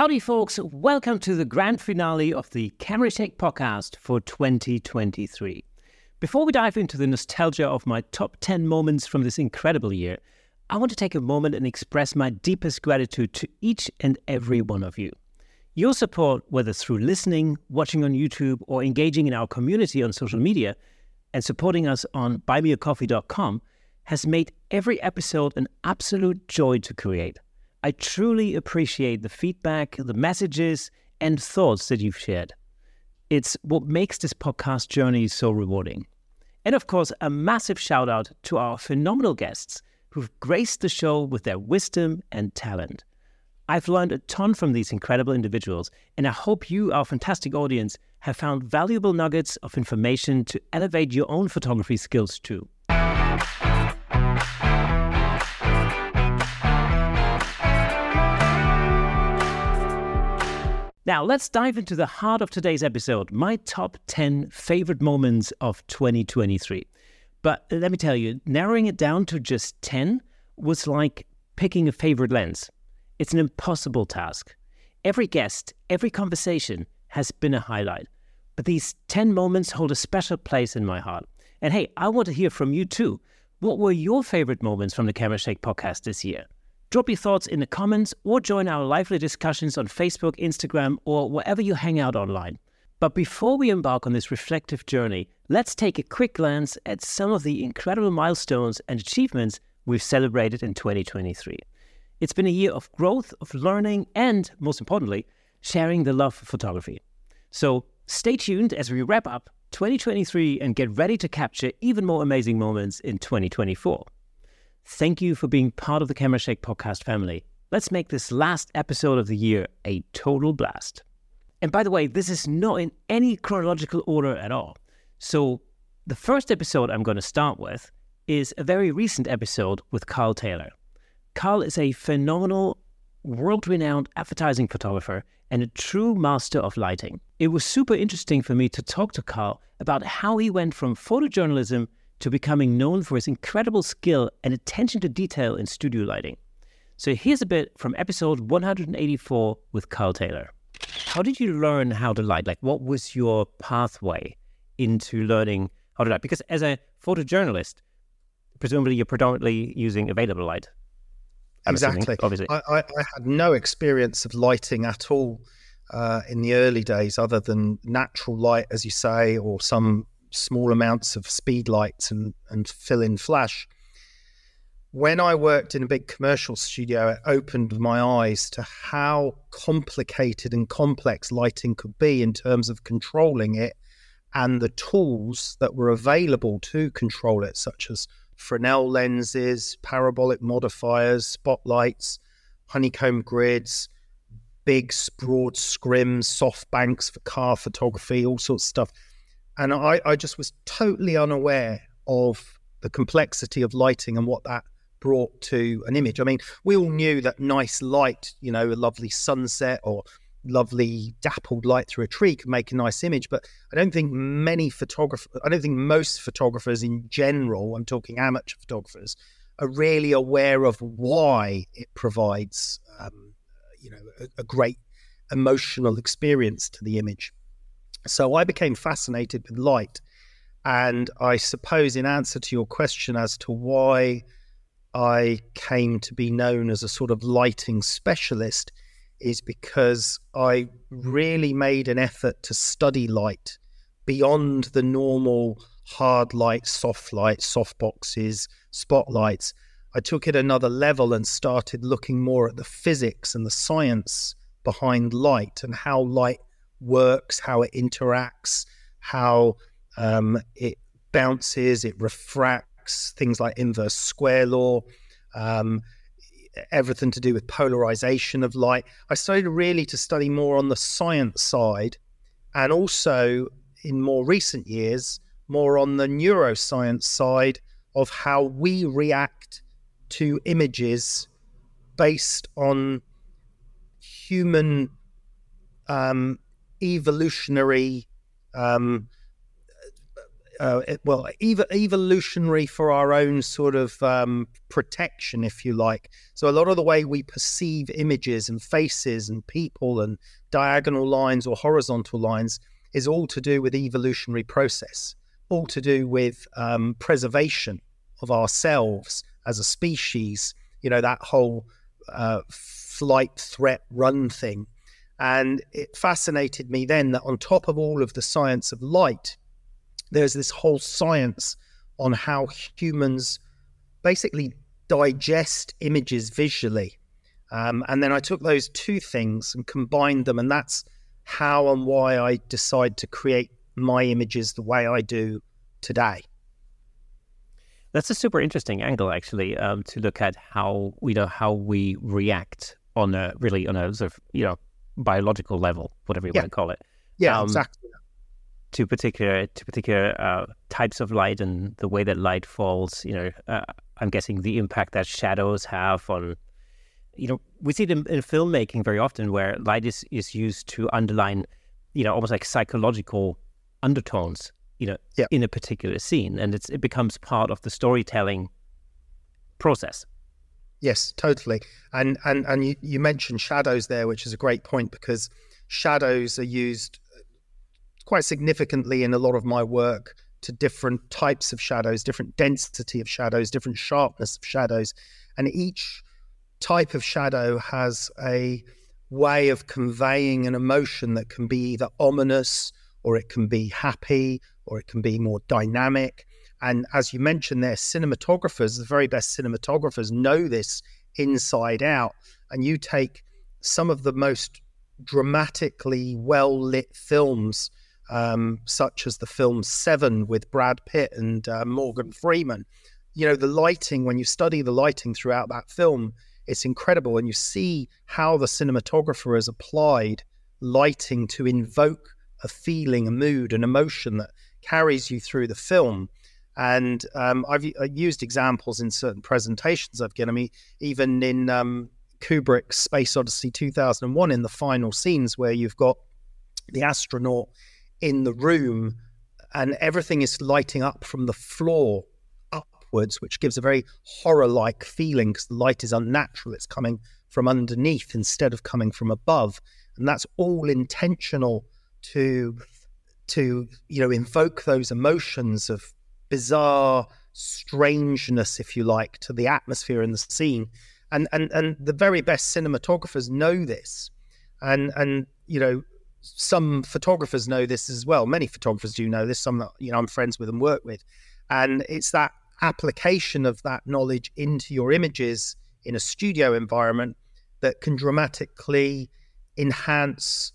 Howdy, folks. Welcome to the grand finale of the Camera Shake podcast for 2023. Before we dive into the nostalgia of my top 10 moments from this incredible year, I want to take a moment and express my deepest gratitude to each and every one of you. Your support, whether through listening, watching on YouTube, or engaging in our community on social media, and supporting us on buymeacoffee.com, has made every episode an absolute joy to create. I truly appreciate the feedback, the messages, and thoughts that you've shared. It's what makes this podcast journey so rewarding. And of course, a massive shout out to our phenomenal guests who've graced the show with their wisdom and talent. I've learned a ton from these incredible individuals, and I hope you, our fantastic audience, have found valuable nuggets of information to elevate your own photography skills too. Now, let's dive into the heart of today's episode my top 10 favorite moments of 2023. But let me tell you, narrowing it down to just 10 was like picking a favorite lens. It's an impossible task. Every guest, every conversation has been a highlight. But these 10 moments hold a special place in my heart. And hey, I want to hear from you too. What were your favorite moments from the Camera Shake podcast this year? Drop your thoughts in the comments or join our lively discussions on Facebook, Instagram, or wherever you hang out online. But before we embark on this reflective journey, let's take a quick glance at some of the incredible milestones and achievements we've celebrated in 2023. It's been a year of growth, of learning, and most importantly, sharing the love for photography. So stay tuned as we wrap up 2023 and get ready to capture even more amazing moments in 2024. Thank you for being part of the Camera Shake podcast family. Let's make this last episode of the year a total blast. And by the way, this is not in any chronological order at all. So, the first episode I'm going to start with is a very recent episode with Carl Taylor. Carl is a phenomenal, world renowned advertising photographer and a true master of lighting. It was super interesting for me to talk to Carl about how he went from photojournalism to becoming known for his incredible skill and attention to detail in studio lighting. So here's a bit from episode 184 with Carl Taylor. How did you learn how to light? Like, what was your pathway into learning how to light? Because as a photojournalist, presumably you're predominantly using available light. I'm exactly. Assuming, obviously, I, I, I, had no experience of lighting at all uh, in the early days, other than natural light, as you say, or some small amounts of speed lights and, and fill in flash. When I worked in a big commercial studio, it opened my eyes to how complicated and complex lighting could be in terms of controlling it and the tools that were available to control it, such as Fresnel lenses, parabolic modifiers, spotlights, honeycomb grids, big broad scrims, soft banks for car photography, all sorts of stuff and I, I just was totally unaware of the complexity of lighting and what that brought to an image. I mean, we all knew that nice light, you know, a lovely sunset or lovely dappled light through a tree could make a nice image, but I don't think many photographers, I don't think most photographers in general, I'm talking amateur photographers, are really aware of why it provides, um, you know, a, a great emotional experience to the image. So I became fascinated with light. And I suppose, in answer to your question as to why I came to be known as a sort of lighting specialist, is because I really made an effort to study light beyond the normal hard light, soft light, soft boxes, spotlights. I took it another level and started looking more at the physics and the science behind light and how light works, how it interacts, how um, it bounces, it refracts, things like inverse square law, um, everything to do with polarization of light. I started really to study more on the science side and also in more recent years, more on the neuroscience side of how we react to images based on human um, evolutionary um, uh, well, ev- evolutionary for our own sort of um, protection, if you like. So a lot of the way we perceive images and faces and people and diagonal lines or horizontal lines is all to do with evolutionary process, all to do with um, preservation of ourselves as a species. You know that whole uh, flight, threat, run thing. And it fascinated me then that on top of all of the science of light, there's this whole science on how humans basically digest images visually. Um, and then I took those two things and combined them, and that's how and why I decide to create my images the way I do today. That's a super interesting angle, actually, um, to look at how you know how we react on a really on a sort of you know biological level, whatever you yeah. want to call it. Yeah, um, exactly to particular to particular uh, types of light and the way that light falls. You know, uh, I'm guessing the impact that shadows have on. You know, we see it in, in, filmmaking very often where light is, is used to underline, you know, almost like psychological undertones. You know, yeah. in a particular scene, and it's it becomes part of the storytelling process. Yes, totally. And and and you, you mentioned shadows there, which is a great point because shadows are used uh, quite significantly in a lot of my work to different types of shadows, different density of shadows, different sharpness of shadows. And each type of shadow has a way of conveying an emotion that can be either ominous or it can be happy or it can be more dynamic. And as you mentioned there, cinematographers, the very best cinematographers, know this inside out. And you take some of the most dramatically well lit films um, such as the film Seven with Brad Pitt and uh, Morgan Freeman. You know, the lighting, when you study the lighting throughout that film, it's incredible. And you see how the cinematographer has applied lighting to invoke a feeling, a mood, an emotion that carries you through the film. And um, I've, I've, used examples in certain presentations I've given. I mean, even in um, Kubrick's Space Odyssey 2001, in the final scenes where you've got the astronaut in the room and everything is lighting up from the floor upwards, which gives a very horror like feeling because the light is unnatural. It's coming from underneath instead of coming from above. And that's all intentional to to you know invoke those emotions of bizarre strangeness if you like to the atmosphere and the scene and and and the very best cinematographers know this and and you know some photographers know this as well. Many photographers do know this. Some that you know I'm friends with and work with, and it's that application of that knowledge into your images in a studio environment that can dramatically enhance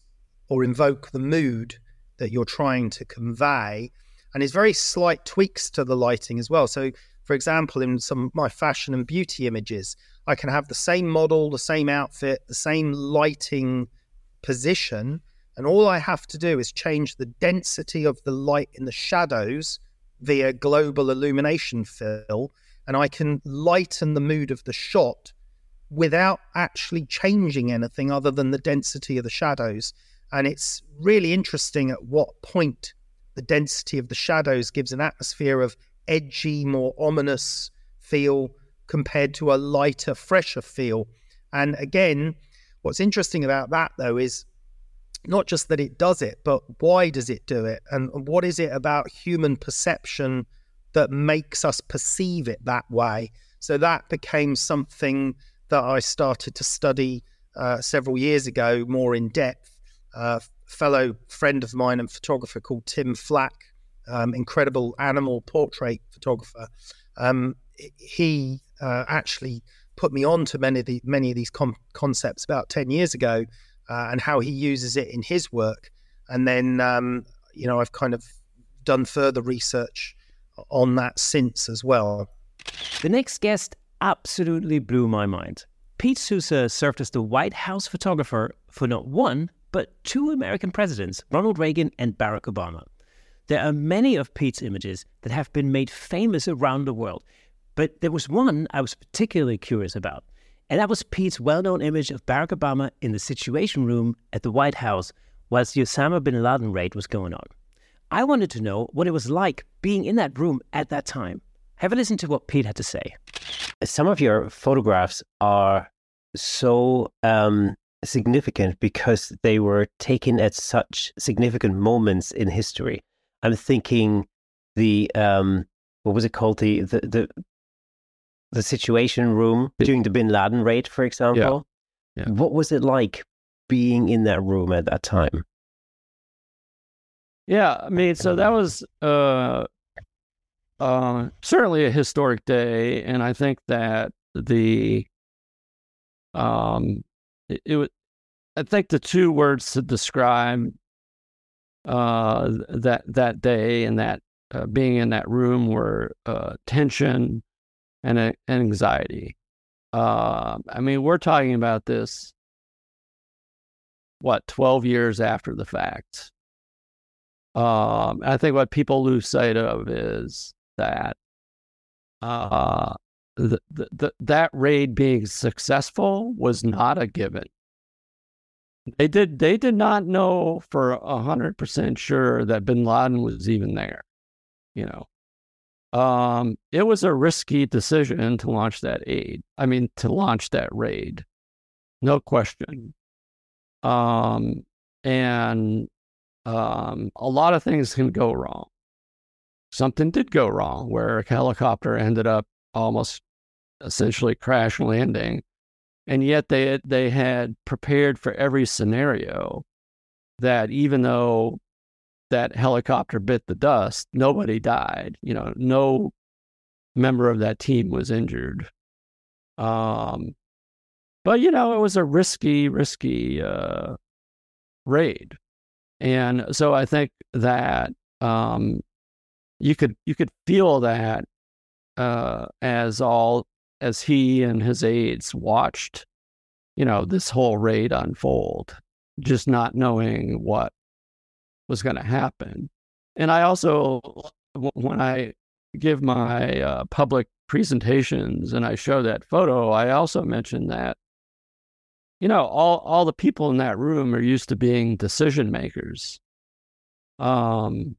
or invoke the mood that you're trying to convey. And it's very slight tweaks to the lighting as well. So, for example, in some of my fashion and beauty images, I can have the same model, the same outfit, the same lighting position, and all I have to do is change the density of the light in the shadows via global illumination fill, and I can lighten the mood of the shot without actually changing anything other than the density of the shadows. And it's really interesting at what point the density of the shadows gives an atmosphere of edgy, more ominous feel compared to a lighter, fresher feel. And again, what's interesting about that though is not just that it does it, but why does it do it? And what is it about human perception that makes us perceive it that way? So that became something that I started to study uh, several years ago more in depth. Uh, fellow friend of mine and photographer called Tim Flach, um, incredible animal portrait photographer. Um, he uh, actually put me on to many of the many of these com- concepts about ten years ago, uh, and how he uses it in his work. And then, um, you know, I've kind of done further research on that since as well. The next guest absolutely blew my mind. Pete Souza served as the White House photographer for not one, but two American presidents, Ronald Reagan and Barack Obama. There are many of Pete's images that have been made famous around the world, but there was one I was particularly curious about. And that was Pete's well known image of Barack Obama in the Situation Room at the White House whilst the Osama bin Laden raid was going on. I wanted to know what it was like being in that room at that time. Have a listen to what Pete had to say. Some of your photographs are so um, significant because they were taken at such significant moments in history. I'm thinking the um, what was it called the the the, the situation room during the Bin Laden raid, for example. Yeah. Yeah. What was it like being in that room at that time? Yeah, I mean, so that was uh, uh, certainly a historic day, and I think that the um, it, it was. I think the two words to describe uh, that that day and that uh, being in that room were uh, tension and, uh, anxiety. Uh, I mean, we're talking about this what 12 years after the fact. Um, I think what people lose sight of is that uh, the, the, that raid being successful was not a given. They did they did not know for hundred percent sure that Bin Laden was even there. You know, um, it was a risky decision to launch that aid. I mean, to launch that raid, no question. Um, and um, a lot of things can go wrong. Something did go wrong where a helicopter ended up almost essentially crash landing and yet they they had prepared for every scenario that even though that helicopter bit the dust nobody died you know no member of that team was injured. Um but you know it was a risky risky uh raid. And so i think that um you could you could feel that uh as all as he and his aides watched, you know, this whole raid unfold, just not knowing what was going to happen. And I also, when I give my uh, public presentations and I show that photo, I also mention that, you know, all, all the people in that room are used to being decision makers. Um,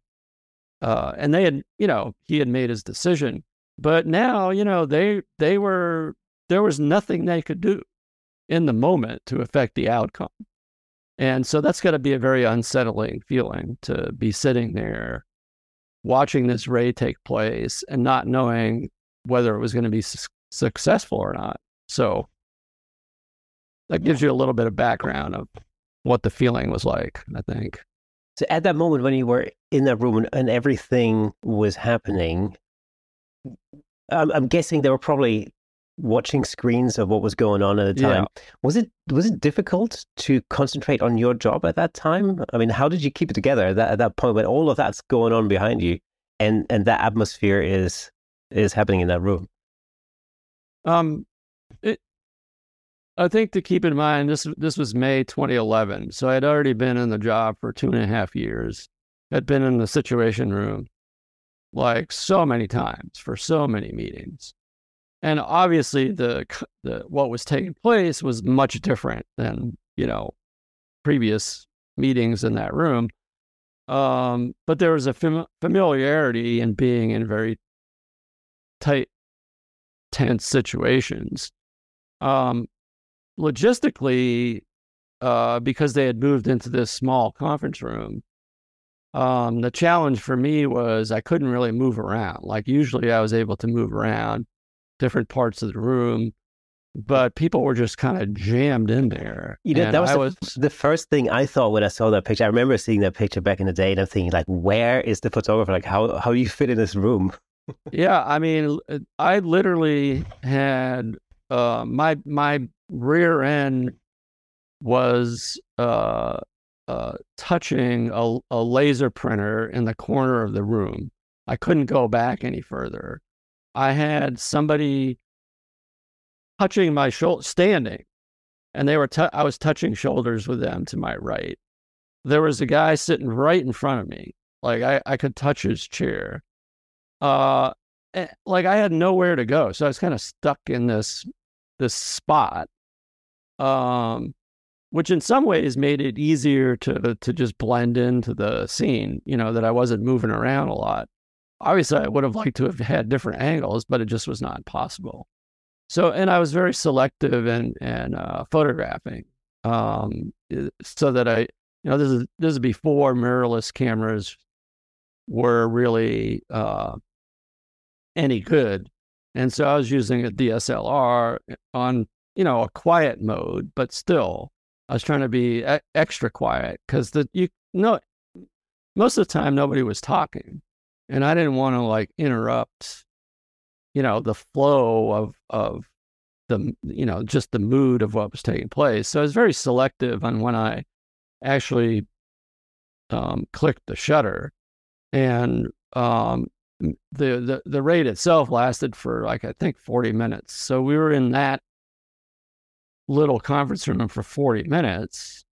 uh, and they had, you know, he had made his decision. But now, you know, they they were there was nothing they could do in the moment to affect the outcome. And so that's got to be a very unsettling feeling to be sitting there watching this raid take place and not knowing whether it was going to be su- successful or not. So that gives you a little bit of background of what the feeling was like, I think. So at that moment when you were in that room and everything was happening, I'm, I'm guessing they were probably watching screens of what was going on at the time. Yeah. Was it was it difficult to concentrate on your job at that time? I mean, how did you keep it together at that, at that point when all of that's going on behind you, and and that atmosphere is is happening in that room? Um, it. I think to keep in mind this this was May 2011, so I'd already been in the job for two and a half years. I'd been in the Situation Room like so many times for so many meetings. And obviously the the what was taking place was much different than, you know, previous meetings in that room. Um, but there was a fam- familiarity in being in very tight, tense situations. Um, logistically, uh, because they had moved into this small conference room, um, the challenge for me was I couldn't really move around. Like usually I was able to move around different parts of the room, but people were just kind of jammed in there. You know, that was, the, was, the, first thing I thought when I saw that picture. I remember seeing that picture back in the day and I'm thinking like, where is the photographer? Like how, how do you fit in this room? yeah. I mean, uh, I literally had, uh, my, my rear end was, uh, uh, touching a, a laser printer in the corner of the room. I couldn't go back any further. I had somebody touching my shoulder, standing, and they were. T- I was touching shoulders with them to my right. There was a guy sitting right in front of me, like I, I could touch his chair. Uh, eh, like I had nowhere to go, so I was kind of stuck in this this spot. Um, which in some ways made it easier to to just blend into the scene. You know that I wasn't moving around a lot. Obviously, I would have liked to have had different angles, but it just was not possible. So, and I was very selective and and uh, photographing, um, so that I, you know, this is this is before mirrorless cameras were really uh, any good, and so I was using a DSLR on you know a quiet mode, but still I was trying to be extra quiet because the you know most of the time nobody was talking, and I didn't want to like interrupt, you know, the flow of of the you know just the mood of what was taking place. So I was very selective on when I actually um, clicked the shutter, and um, the, the the raid itself lasted for like I think forty minutes. So we were in that little conference room for 40 minutes.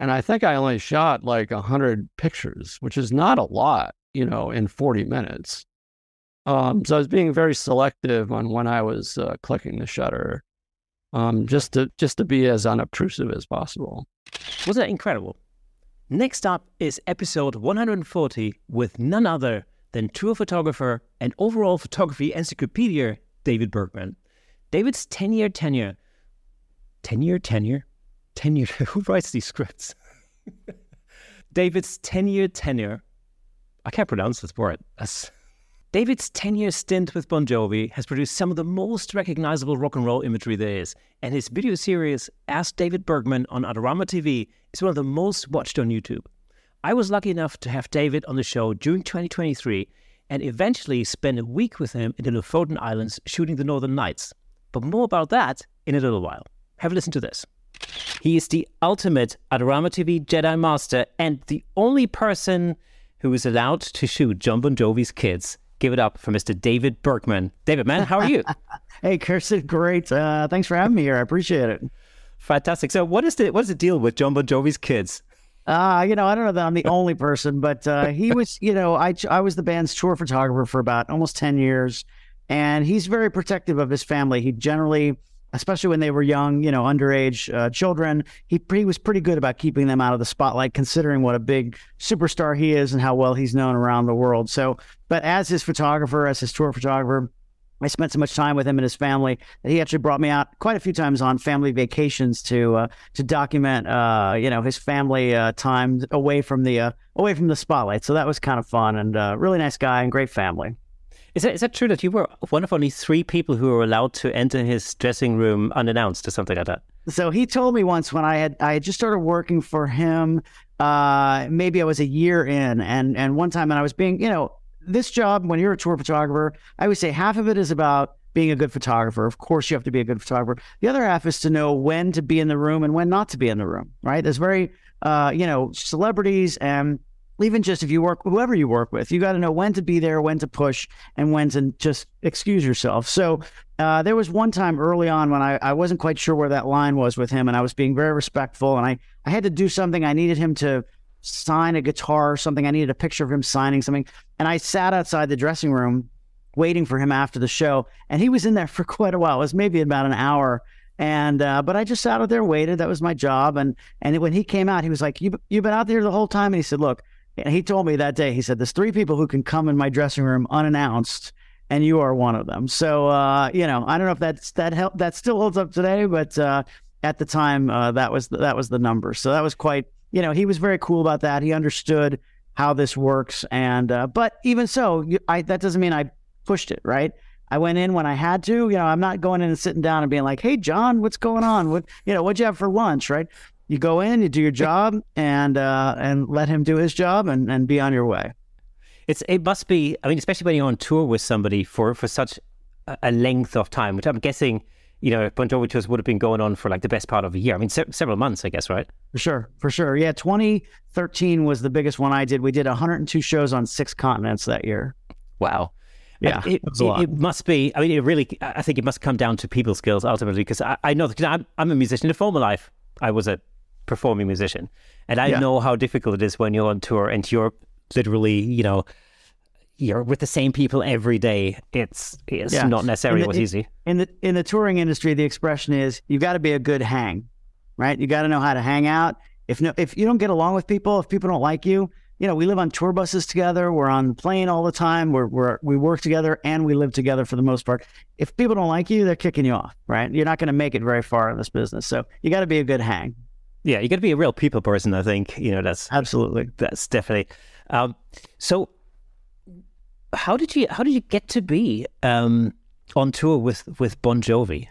And I think I only shot like 100 pictures, which is not a lot, you know, in 40 minutes. Um, so I was being very selective on when I was uh, clicking the shutter, um, just to just to be as unobtrusive as possible. Wasn't that incredible? Next up is episode 140 with none other than tour photographer and overall photography encyclopedia David Bergman. David's 10 year tenure tenure, tenure, tenure. Who writes these scripts? David's 10 year tenure. I can't pronounce this word. That's... David's 10 year stint with Bon Jovi has produced some of the most recognizable rock and roll imagery there is, and his video series, Ask David Bergman on Adorama TV, is one of the most watched on YouTube. I was lucky enough to have David on the show during 2023 and eventually spend a week with him in the Lofoten Islands shooting the Northern Lights. But more about that in a little while. Have a listen to this. He is the ultimate Adorama TV Jedi Master and the only person who is allowed to shoot Jon Bon Jovi's kids. Give it up for Mr. David Bergman. David, man, how are you? hey, Kerstin, great. Uh, thanks for having me here. I appreciate it. Fantastic. So, what is the what is the deal with Jon Bon Jovi's kids? Uh, you know, I don't know that I'm the only person, but uh, he was, you know, I I was the band's tour photographer for about almost ten years, and he's very protective of his family. He generally especially when they were young, you know, underage uh, children. He, he was pretty good about keeping them out of the spotlight, considering what a big superstar he is and how well he's known around the world. So, but as his photographer, as his tour photographer, I spent so much time with him and his family that he actually brought me out quite a few times on family vacations to uh, to document, uh, you know, his family uh, time away from the uh, away from the spotlight. So that was kind of fun and uh, really nice guy and great family. Is that, is that true that you were one of only three people who were allowed to enter his dressing room unannounced or something like that? So he told me once when I had I had just started working for him, uh, maybe I was a year in, and and one time and I was being, you know, this job when you're a tour photographer, I would say half of it is about being a good photographer. Of course, you have to be a good photographer. The other half is to know when to be in the room and when not to be in the room. Right? There's very, uh, you know, celebrities and even just if you work whoever you work with you got to know when to be there when to push and when to just excuse yourself so uh, there was one time early on when I, I wasn't quite sure where that line was with him and i was being very respectful and I, I had to do something i needed him to sign a guitar or something i needed a picture of him signing something and i sat outside the dressing room waiting for him after the show and he was in there for quite a while it was maybe about an hour and uh, but I just sat out there waited. That was my job. And and when he came out, he was like, "You you've been out there the whole time." And he said, "Look, and he told me that day, he said, There's three people who can come in my dressing room unannounced, and you are one of them. So, uh, you know, I don't know if that's that help that still holds up today, but uh, at the time, uh, that was the, that was the number. So that was quite, you know, he was very cool about that. He understood how this works, and uh, but even so, I, that doesn't mean I pushed it, right? I went in when I had to. You know, I'm not going in and sitting down and being like, "Hey, Jon, what's going on? What you know, what'd you have for lunch?" Right? You go in, you do your job, and uh, and let him do his job, and, and be on your way. It's it must be. I mean, especially when you're on tour with somebody for for such a length of time, which I'm guessing, you know, Bon Jovi tours would have been going on for like the best part of a year. I mean, se- several months, I guess, right? For sure, for sure. Yeah, 2013 was the biggest one I did. We did 102 shows on six continents that year. Wow. Yeah, it, it, it, must be. I mean, it really. I think it must come down to people skills ultimately, because I, I know because I'm, I'm a musician in a former life. I was a performing musician. And I yeah. know how difficult it is when you're on tour and you're literally, you know, you're with the same people every day. It's it's yeah. not necessarily what's easy. In the in the touring industry, the expression is you got to be a good hang. right? You got to know how to hang out. If no, if you don't get along with people, if people don't like you, you know, we live on tour buses together. We're on the plane all the time. We're, we're we work together and we live together for the most part. If people don't like you, they're kicking you off, right? You're not going to make it very far in this business. So you got to be a good hang. Yeah, you got to be a real people person. I think you know that's absolutely that's definitely. Um, so, how did you how did you get to be um, on tour with with Bon Jovi?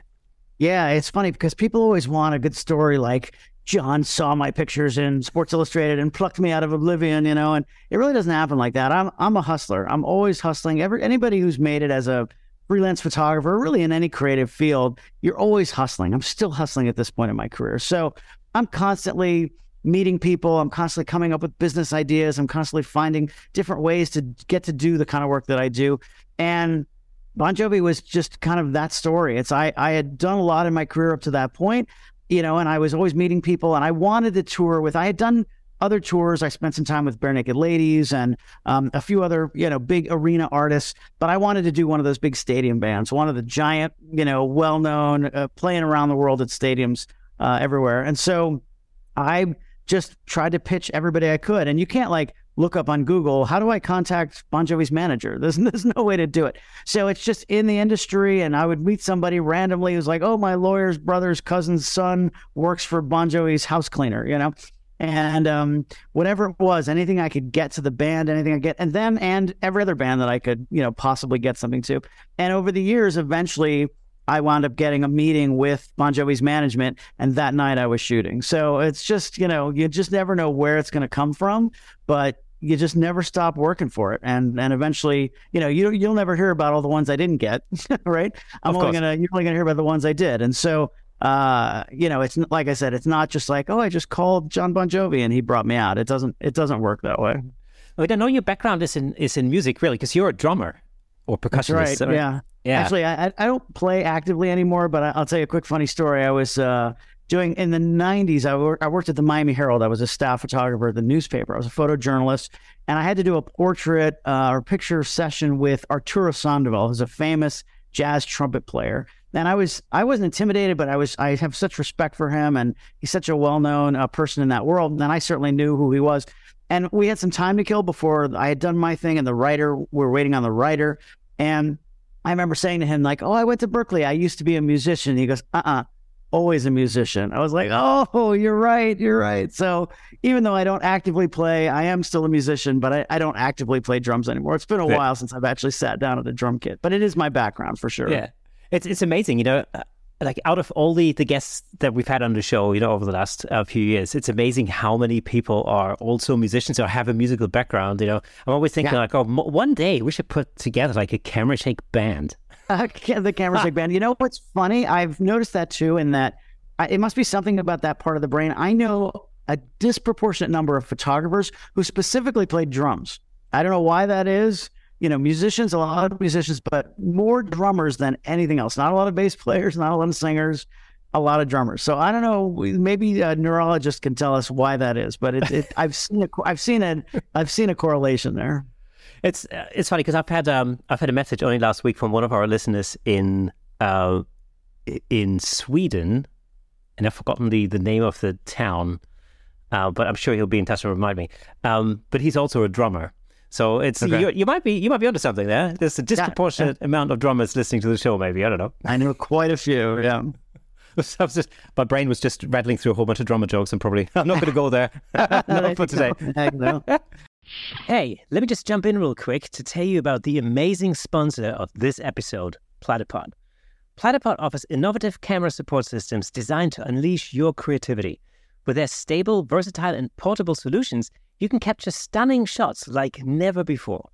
Yeah, it's funny because people always want a good story like Jon saw my pictures in Sports Illustrated and plucked me out of oblivion, you know, and it really doesn't happen like that. I'm I'm a hustler. I'm always hustling. Every anybody who's made it as a freelance photographer, really in any creative field, you're always hustling. I'm still hustling at this point in my career. So I'm constantly meeting people. I'm constantly coming up with business ideas. I'm constantly finding different ways to get to do the kind of work that I do. And Bon Jovi was just kind of that story. It's I I had done a lot in my career up to that point, you know, and I was always meeting people, and I wanted to tour with. I had done other tours. I spent some time with Barenaked Ladies and um, a few other, you know, big arena artists. But I wanted to do one of those big stadium bands, one of the giant, you know, well-known, uh, playing around the world at stadiums uh, everywhere. And so I just tried to pitch everybody I could. And you can't like look up on Google, how do I contact Bon Jovi's manager? There's, there's no way to do it. So it's just in the industry. And I would meet somebody randomly who's like, oh, my lawyer's brother's cousin's son works for Bon Jovi's house cleaner, you know? And um, whatever it was, anything I could get to the band, anything I get, and them and every other band that I could, you know, possibly get something to. And over the years, eventually, I wound up getting a meeting with Bon Jovi's management, and that night I was shooting. So it's just, you know, you just never know where it's going to come from, but you just never stop working for it, and and eventually, you know, you you'll never hear about all the ones I didn't get, right? I'm only gonna you're only gonna hear about the ones I did, and so. Uh, you know, it's like I said, it's not just like, oh, I just called Jon Bon Jovi and he brought me out. It doesn't, it doesn't work that way. I know your background is in is in music, really, because you're a drummer or percussionist. Right. Yeah. Yeah. Actually, I, I don't play actively anymore, but I, will tell you a quick funny story. I was uh, doing in the 90s, I, wor- I worked at the Miami Herald. I was a staff photographer at the newspaper. I was a photojournalist, and I had to do a portrait uh, or picture session with Arturo Sandoval, who's a famous jazz trumpet player. And I was I wasn't intimidated, but I was I have such respect for him, and he's such a well known uh, person in that world. And I certainly knew who he was. And we had some time to kill before I had done my thing, and the writer we we're waiting on the writer, and I remember saying to him, like, oh, I went to Berklee. I used to be a musician. He goes, uh uh-uh, uh always a musician. I was like, oh, you're right. You're right. So even though I don't actively play, I am still a musician, but I, I don't actively play drums anymore. It's been a yeah. while since I've actually sat down at a drum kit, but it is my background for sure. Yeah. It's, it's amazing. You know, like out of all the, the guests that we've had on the show, you know, over the last uh, few years, it's amazing how many people are also musicians or have a musical background. You know, I'm always thinking yeah. like, oh, m- one day we should put together like a camera shake band. Uh, the camera shake band. You know what's funny? I've noticed that too, in that I, it must be something about that part of the brain. I know a disproportionate number of photographers who specifically played drums. I don't know why that is you know, musicians, a lot of musicians, but more drummers than anything else. Not a lot of bass players, not a lot of singers, a lot of drummers. So I don't know. Maybe a neurologist can tell us why that is, but it, it, I've seen a, I've seen a, I've seen a correlation there. It's uh, it's funny because I've had um I've had a message only last week from one of our listeners in uh in Sweden, and I've forgotten the the name of the town, uh, but I'm sure he'll be in touch and remind me. Um, but he's also a drummer. So it's okay. you, you, might be you might be onto something there. There's a disproportionate yeah. amount of drummers listening to the show. Maybe I don't know. I know quite a few. Yeah. just, my brain was just rattling through a whole bunch of drummer jokes, and probably I'm not going to go there. not for today. No. hey, let me just jump in real quick to tell you about the amazing sponsor of this episode, Platypod. Platypod offers innovative camera support systems designed to unleash your creativity. With their stable, versatile, and portable solutions, you can capture stunning shots like never before.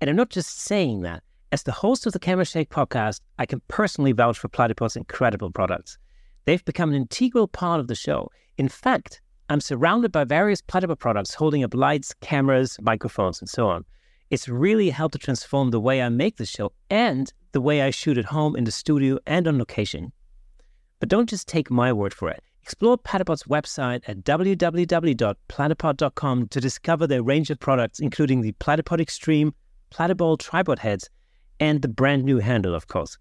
And I'm not just saying that. As the host of the Camera Shake podcast, I can personally vouch for Platypod's incredible products. They've become an integral part of the show. In fact, I'm surrounded by various Platypod products holding up lights, cameras, microphones, and so on. It's really helped to transform the way I make the show and the way I shoot at home, in the studio, and on location. But don't just take my word for it. Explore Platypod's website at www.platypod.com to discover their range of products, including the Platypod Extreme, Platyball tripod heads, and the brand new handle, of course.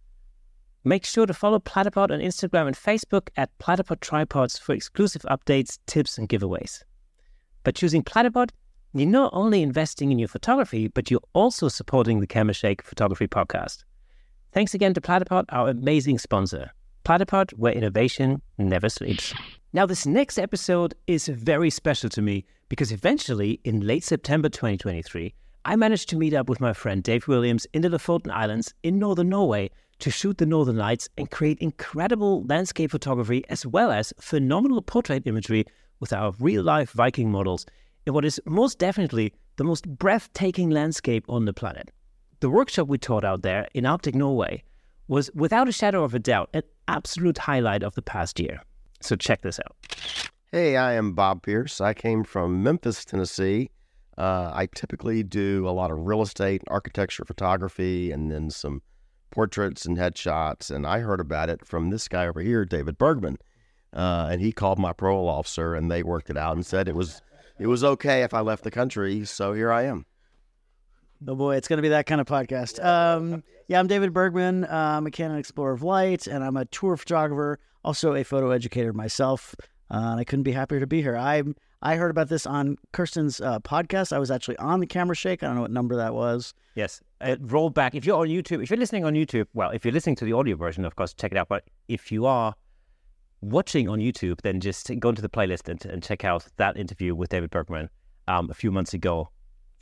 Make sure to follow Platypod on Instagram and Facebook at Platypod Tripods for exclusive updates, tips, and giveaways. By choosing Platypod, you're not only investing in your photography, but you're also supporting the Camera Shake Photography Podcast. Thanks again to Platypod, our amazing sponsor. Platypod, where innovation never sleeps. Now, this next episode is very special to me because eventually, in late September 2023, I managed to meet up with my friend Dave Williams in the Lofoten Islands in northern Norway to shoot the northern lights and create incredible landscape photography as well as phenomenal portrait imagery with our real life Viking models in what is most definitely the most breathtaking landscape on the planet. The workshop we taught out there in Arctic Norway was without a shadow of a doubt an absolute highlight of the past year. So check this out. Hey, I am Bob Pierce. I came from Memphis, Tennessee. Uh, I typically do a lot of real estate, architecture, photography, and then some portraits and headshots. And I heard about it from this guy over here, David Bergman. Uh, and he called my parole officer, and they worked it out and said it was it was okay if I left the country. So here I am. Oh boy, it's going to be that kind of podcast. Um, yeah, I'm David Bergman. Uh, I'm a Canon Explorer of Light, and I'm a tour photographer, also a photo educator myself. Uh, and I couldn't be happier to be here. I I heard about this on Kerstin's uh, podcast. I was actually on the camera shake. I don't know what number that was. Yes, it rolled back. If you're on YouTube, if you're listening on YouTube, well, if you're listening to the audio version, of course, check it out. But if you are watching on YouTube, then just go into the playlist and, and check out that interview with David Bergman um, a few months ago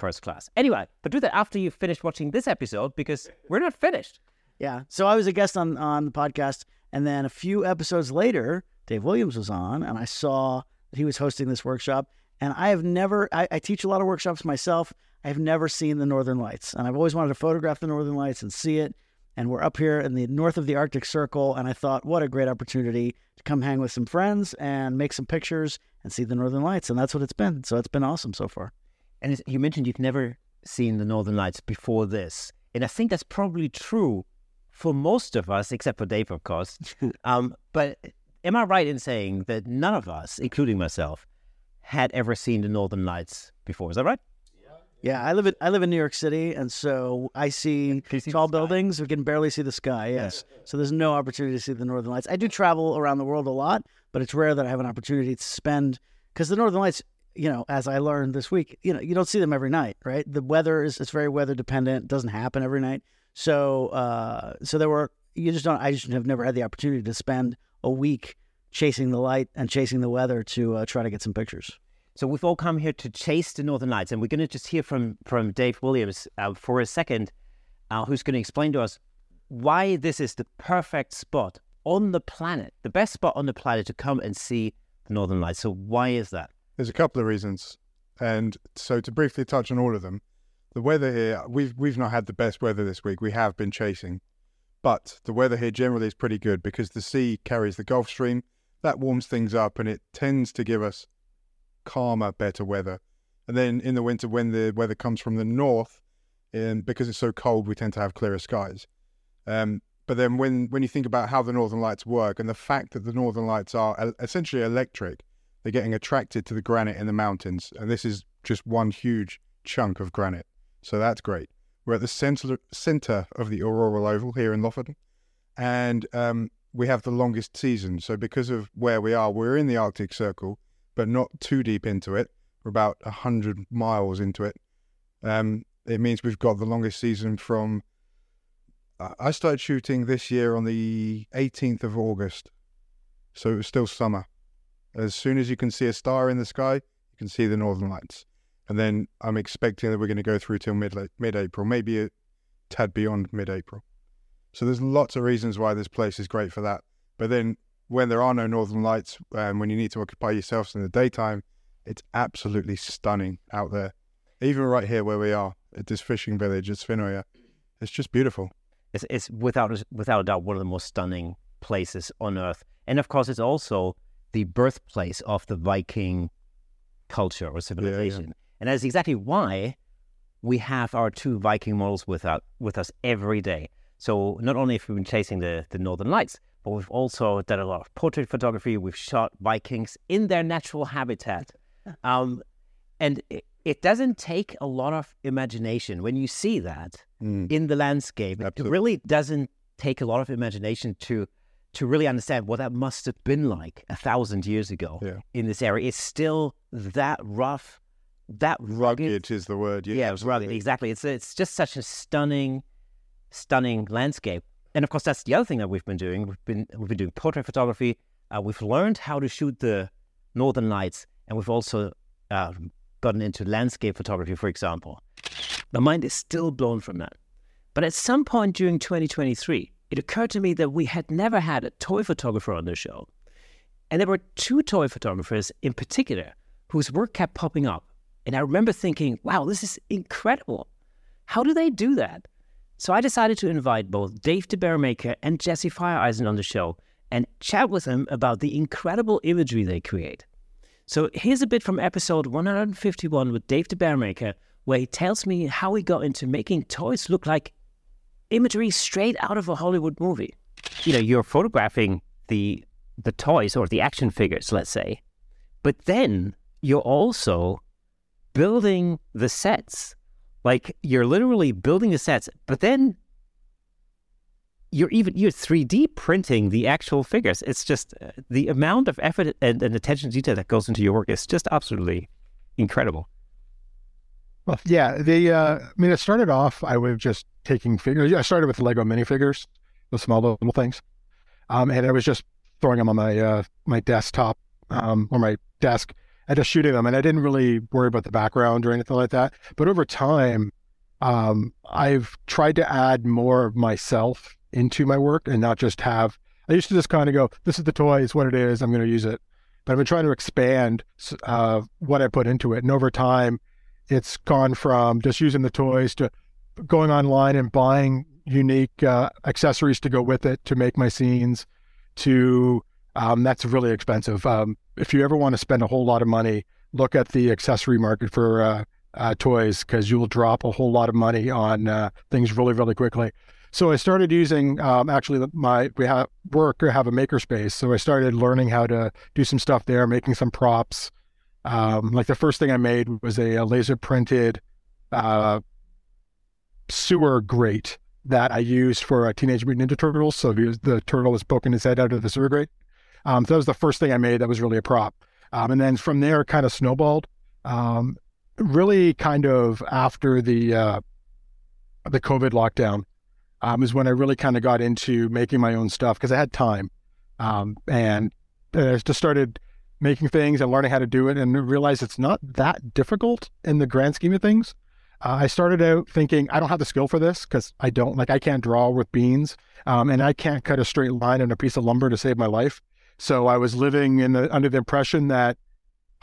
first class. Anyway, but do that after you've finished watching this episode because we're not finished. Yeah. So I was a guest on on the podcast, and then a few episodes later, Dave Williams was on, and I saw that he was hosting this workshop. And I have never, I, I teach a lot of workshops myself. I have never seen the Northern Lights, and I've always wanted to photograph the Northern Lights and see it. And we're up here in the north of the Arctic Circle, and I thought, what a great opportunity to come hang with some friends and make some pictures and see the Northern Lights. And that's what it's been. So it's been awesome so far. And you mentioned you've never seen the Northern Lights before this. And I think that's probably true for most of us, except for Dave, of course. um, but am I right in saying that none of us, including myself, had ever seen the Northern Lights before? Is that right? Yeah, Yeah, I live in I live in New York City, and so I see, see tall buildings. We can barely see the sky. Yes, yeah. so there's no opportunity to see the Northern Lights. I do travel around the world a lot, but it's rare that I have an opportunity to spend because the Northern Lights you know, as I learned this week, you know, you don't see them every night, right? The weather is it's very weather dependent. Doesn't happen every night. So uh so there were you just don't I just have never had the opportunity to spend a week chasing the light and chasing the weather to uh, try to get some pictures. So we've all come here to chase the northern lights, and we're going to just hear from from Dave Williams uh, for a second, uh, who's going to explain to us why this is the perfect spot on the planet, the best spot on the planet to come and see the northern lights. So why is that? There's a couple of reasons, and so to briefly touch on all of them, the weather here we've we've not had the best weather this week. We have been chasing, but the weather here generally is pretty good because the sea carries the Gulf Stream. That warms things up, and it tends to give us calmer, better weather. And then in the winter, when the weather comes from the north, and because it's so cold, we tend to have clearer skies. Um, but then when when you think about how the northern lights work and the fact that the northern lights are essentially electric, they're getting attracted to the granite in the mountains, and this is just one huge chunk of granite. So that's great. We're at the center center of the auroral oval here in Lofoten, and um, we have the longest season. So because of where we are, we're in the Arctic Circle, but not too deep into it. We're about hundred miles into it. Um, it means we've got the longest season from. I started shooting this year on the 18th of August, so it was still summer. As soon as you can see a star in the sky, you can see the northern lights. And then I'm expecting that we're going to go through till mid mid April, maybe a tad beyond mid April. So there's lots of reasons why this place is great for that. But then when there are no northern lights, and um, when you need to occupy yourselves in the daytime, it's absolutely stunning out there. Even right here where we are at this fishing village at Svinøya, it's just beautiful. It's, it's without without a doubt one of the most stunning places on earth, and of course, it's also the birthplace of the Viking culture or civilization. Yeah, yeah. And that's exactly why we have our two Viking models with, our, with us every day. So not only have we been chasing the, the Northern Lights, but we've also done a lot of portrait photography. We've shot Vikings in their natural habitat. Um, and it, it, doesn't take a lot of imagination when you see that mm. in the landscape. Absolutely. It really doesn't take a lot of imagination to to really understand what that must have been like a thousand years ago yeah. in this area. It's still that rough, that rugged. is the word. Yeah, yeah rugged. Exactly. It's it's just such a stunning, stunning landscape. And of course, that's the other thing that we've been doing. We've been we've been doing portrait photography. Uh, we've learned how to shoot the northern lights, and we've also uh, gotten into landscape photography, for example. My mind is still blown from that. But at some point during 2023, it occurred to me that we had never had a toy photographer on the show. And there were two toy photographers in particular whose work kept popping up. And I remember thinking, wow, this is incredible. How do they do that? So I decided to invite both Dave DeBaeremaeker and Jesse Feiereisen on the show and chat with them about the incredible imagery they create. So here's a bit from episode 151 with Dave DeBaeremaeker, where he tells me how he got into making toys look like imagery straight out of a Hollywood movie. You know, you're photographing the the toys or the action figures, let's say, but then you're also building the sets. Like you're literally building the sets, but then you're even you're 3D printing the actual figures. It's just uh, the amount of effort and, and attention to detail that goes into your work is just absolutely incredible. Yeah, the uh, I mean, it started off. I was just taking figures. I started with Lego minifigures, the small little things, um, and I was just throwing them on my uh, my desktop um, or my desk and just shooting them. And I didn't really worry about the background or anything like that. But over time, um, I've tried to add more of myself into my work and not just have. I used to just kind of go, "This is the toy. It's what it is. I'm going to use it." But I've been trying to expand uh, what I put into it, and over time it's gone from just using the toys to going online and buying unique uh, accessories to go with it to make my scenes to um, that's really expensive. Um, if you ever want to spend a whole lot of money look at the accessory market for uh, uh, toys because you will drop a whole lot of money on uh, things really really quickly. So i started using um, actually my we have work or have a makerspace so i started learning how to do some stuff there making some props um, like the first thing I made was a, a laser printed uh, sewer grate that I used for a Teenage Mutant Ninja Turtles. So the turtle was poking his head out of the sewer grate. Um, so that was the first thing I made that was really a prop. Um, and then from there, kind of snowballed. Um, really, kind of after the uh, the COVID lockdown um, is when I really kind of got into making my own stuff because I had time, um, and I just started making things and learning how to do it and realize it's not that difficult in the grand scheme of things. Uh, I started out thinking I don't have the skill for this because I don't like I can't draw with beans um, and I can't cut a straight line on a piece of lumber to save my life. So I was living in the, under the impression that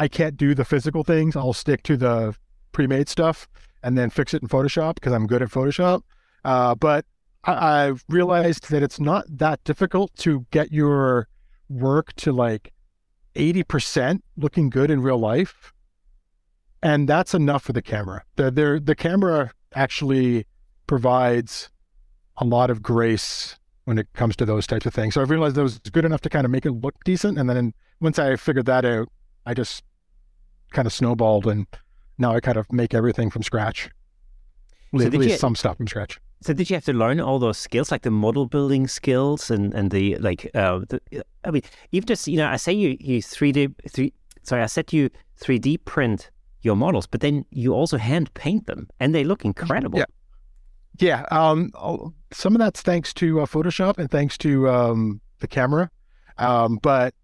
I can't do the physical things. I'll stick to the pre-made stuff and then fix it in Photoshop because I'm good at Photoshop. Uh, but I, I've realized that it's not that difficult to get your work to like 80% looking good in real life. And that's enough for the camera. The, the, the camera actually provides a lot of grace when it comes to those types of things. So I realized that was good enough to kind of make it look decent. And then once I figured that out, I just kind of snowballed and now I kind of make everything from scratch. So at least you, some stuff from scratch. So did you have to learn all those skills, like the model building skills and and the like? Uh, the, I mean, even just you know, I say you you three D three. Sorry, I said you three D print your models, but then you also hand paint them, and they look incredible. Yeah, yeah. Um, some of that's thanks to uh, Photoshop and thanks to um, the camera, um, but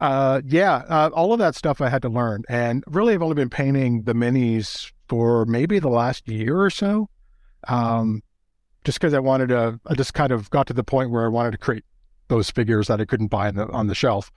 uh, yeah, uh, all of that stuff I had to learn, and really, I've only been painting the minis for maybe the last year or so um, just because I wanted to, I just kind of got to the point where I wanted to create those figures that I couldn't buy on the, on the shelf.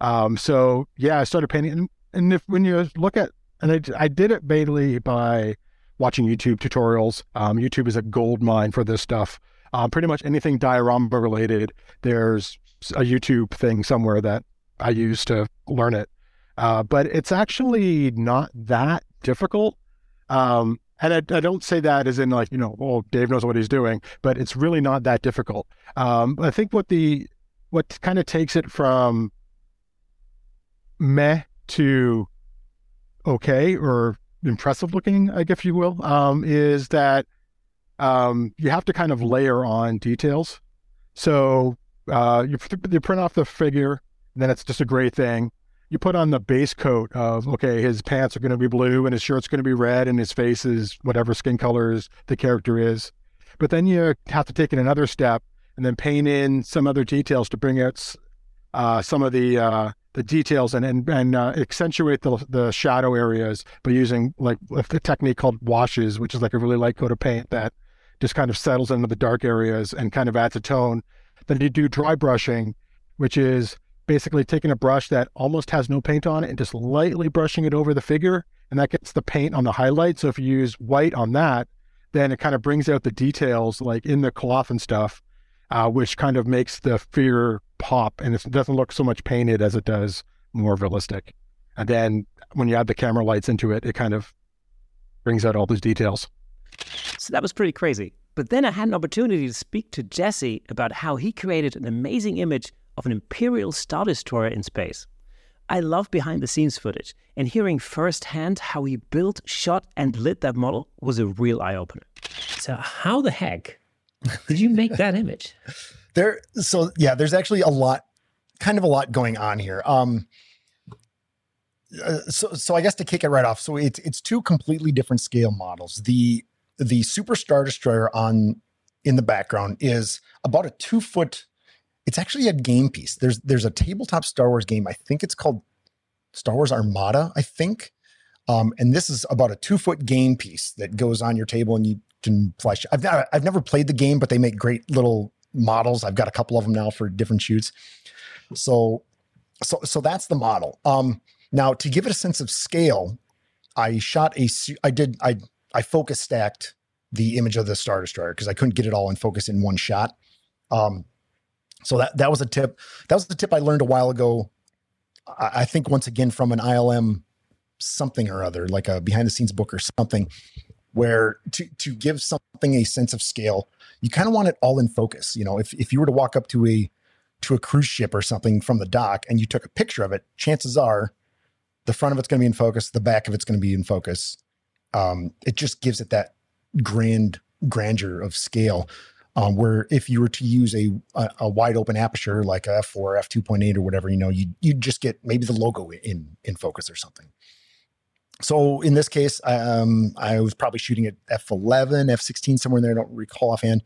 Um, so yeah, I started painting. And, and if when you look at, and I, I did it mainly by watching YouTube tutorials. Um, YouTube is a gold mine for this stuff. Um, pretty much anything diorama related, there's a YouTube thing somewhere that I use to learn it. Uh, but it's actually not that difficult. Um, and I, I, don't say that as in like you know oh dave knows what he's doing but it's really not that difficult um, i think what the what kind of takes it from meh to okay or impressive looking i guess you will um, is that um, you have to kind of layer on details. So uh, you, you print off the figure, then it's just a gray thing. You put on the base coat of, okay, his pants are going to be blue and his shirt's going to be red and his face is whatever skin colors the character is. But then you have to take it another step and then paint in some other details to bring out uh, some of the uh, the details and and, and uh, accentuate the the shadow areas by using like a technique called washes, which is like a really light coat of paint that just kind of settles into the dark areas and kind of adds a tone. Then you do dry brushing, which is basically taking a brush that almost has no paint on it and just lightly brushing it over the figure, and that gets the paint on the highlight. So if you use white on that, then it kind of brings out the details like in the cloth and stuff, uh, which kind of makes the figure pop and it doesn't look so much painted as it does more realistic. And then when you add the camera lights into it, it kind of brings out all those details. So that was pretty crazy. But then I had an opportunity to speak to Jesse about how he created an amazing image of an Imperial Star Destroyer in space. I love behind the scenes footage, and hearing firsthand how he built, shot, and lit that model was a real eye opener. So, how the heck did you make that image? There, so yeah, there's actually a lot, kind of a lot going on here. Um, uh, so, so I guess to kick it right off, so it's it's two completely different scale models. The the Super Star Destroyer on in the background is about a two foot it's actually a game piece. There's there's a tabletop Star Wars game. I think it's called Star Wars Armada. I think, um, and this is about a two foot game piece that goes on your table and you can flash. I've I've never played the game, but they make great little models. I've got a couple of them now for different shoots. So so so that's the model. Um, now to give it a sense of scale, I shot a I did I I focus stacked the image of the Star Destroyer because I couldn't get it all in focus in one shot. Um, so that that was a tip. That was the tip I learned a while ago. I, I think once again from an ILM something or other, like a behind the scenes book or something, where to to give something a sense of scale, you kind of want it all in focus. You know, if if you were to walk up to a to a cruise ship or something from the dock and you took a picture of it, chances are the front of it's going to be in focus, the back of it's going to be in focus. Um, it just gives it that grand grandeur of scale um, where if you were to use a, a, a wide open aperture like a f4 f2.8 or whatever you know you you just get maybe the logo in in focus or something. So in this case um, i was probably shooting at f11 f16 somewhere in there i don't recall offhand.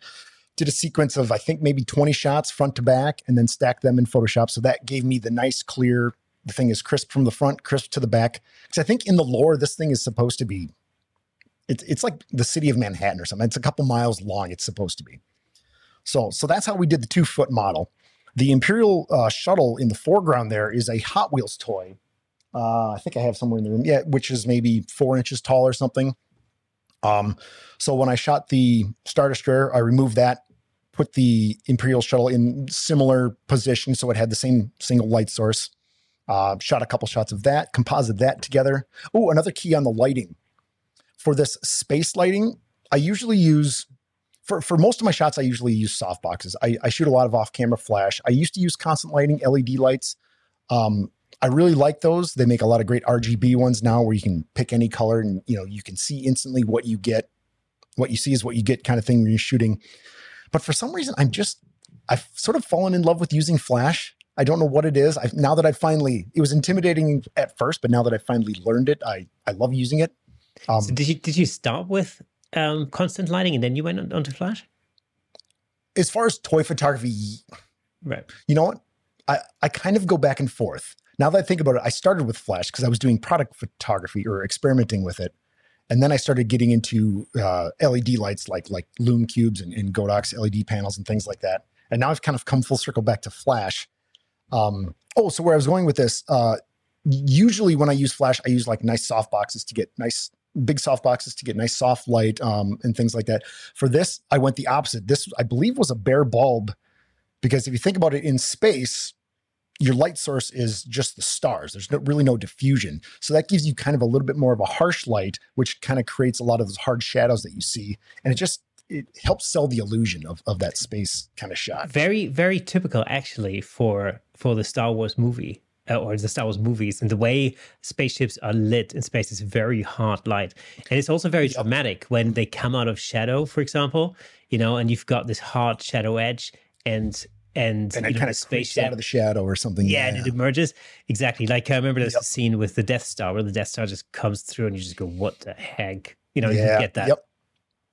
Did a sequence of i think maybe 20 shots front to back and then stacked them in photoshop. So that gave me the nice clear the thing is crisp from the front crisp to the back. Because i think in the lore this thing is supposed to be it's, it's like the city of manhattan or something. It's a couple miles long it's supposed to be so, so that's how we did the two foot model. The Imperial uh, shuttle in the foreground there is a Hot Wheels toy. Uh, I think I have somewhere in the room, yeah, which is maybe four inches tall or something. Um, so when I shot the Star Destroyer, I removed that, put the Imperial shuttle in similar position, so it had the same single light source. Uh, shot a couple shots of that, composite that together. Oh, another key on the lighting. For this space lighting, I usually use for, for most of my shots, I usually use soft boxes. I, I shoot a lot of off camera flash. I used to use constant lighting LED lights. Um, I really like those. They make a lot of great RGB ones now where you can pick any color and you know you can see instantly what you get. What you see is what you get kind of thing when you're shooting. But for some reason, I'm just I've sort of fallen in love with using flash. I don't know what it is. I now that I finally it was intimidating at first, but now that I finally learned it, I I love using it. Um, so did you did you start with um, constant lighting and then you went on, onto Flash? As far as toy photography, right. You know what? I, I kind of go back and forth. Now that I think about it, I started with Flash because I was doing product photography or experimenting with it. And then I started getting into uh, LED lights like like Lume cubes and, and Godox LED panels and things like that. And now I've kind of come full circle back to Flash. Um, oh, so where I was going with this, uh, usually when I use Flash, I use like nice soft boxes to get nice big soft boxes to get nice soft light um, and things like that. For this, I went the opposite. This, I believe, was a bare bulb because if you think about it in space, your light source is just the stars. There's no, really no diffusion. So that gives you kind of a little bit more of a harsh light, which kind of creates a lot of those hard shadows that you see. And it just, it helps sell the illusion of, of that space kind of shot. Very, very typical actually for, for the Star Wars movie or the Star Wars movies, and the way spaceships are lit in space is very hard light, and it's also very dramatic when they come out of shadow, for example, you know, and you've got this hard shadow edge, and and, and it kind of spaceship out of the shadow or something. Yeah, yeah, and it emerges exactly like I remember there's yep. a scene with the Death Star where the Death Star just comes through, and you just go, "What the heck?" You know, yeah. you get that. Yep.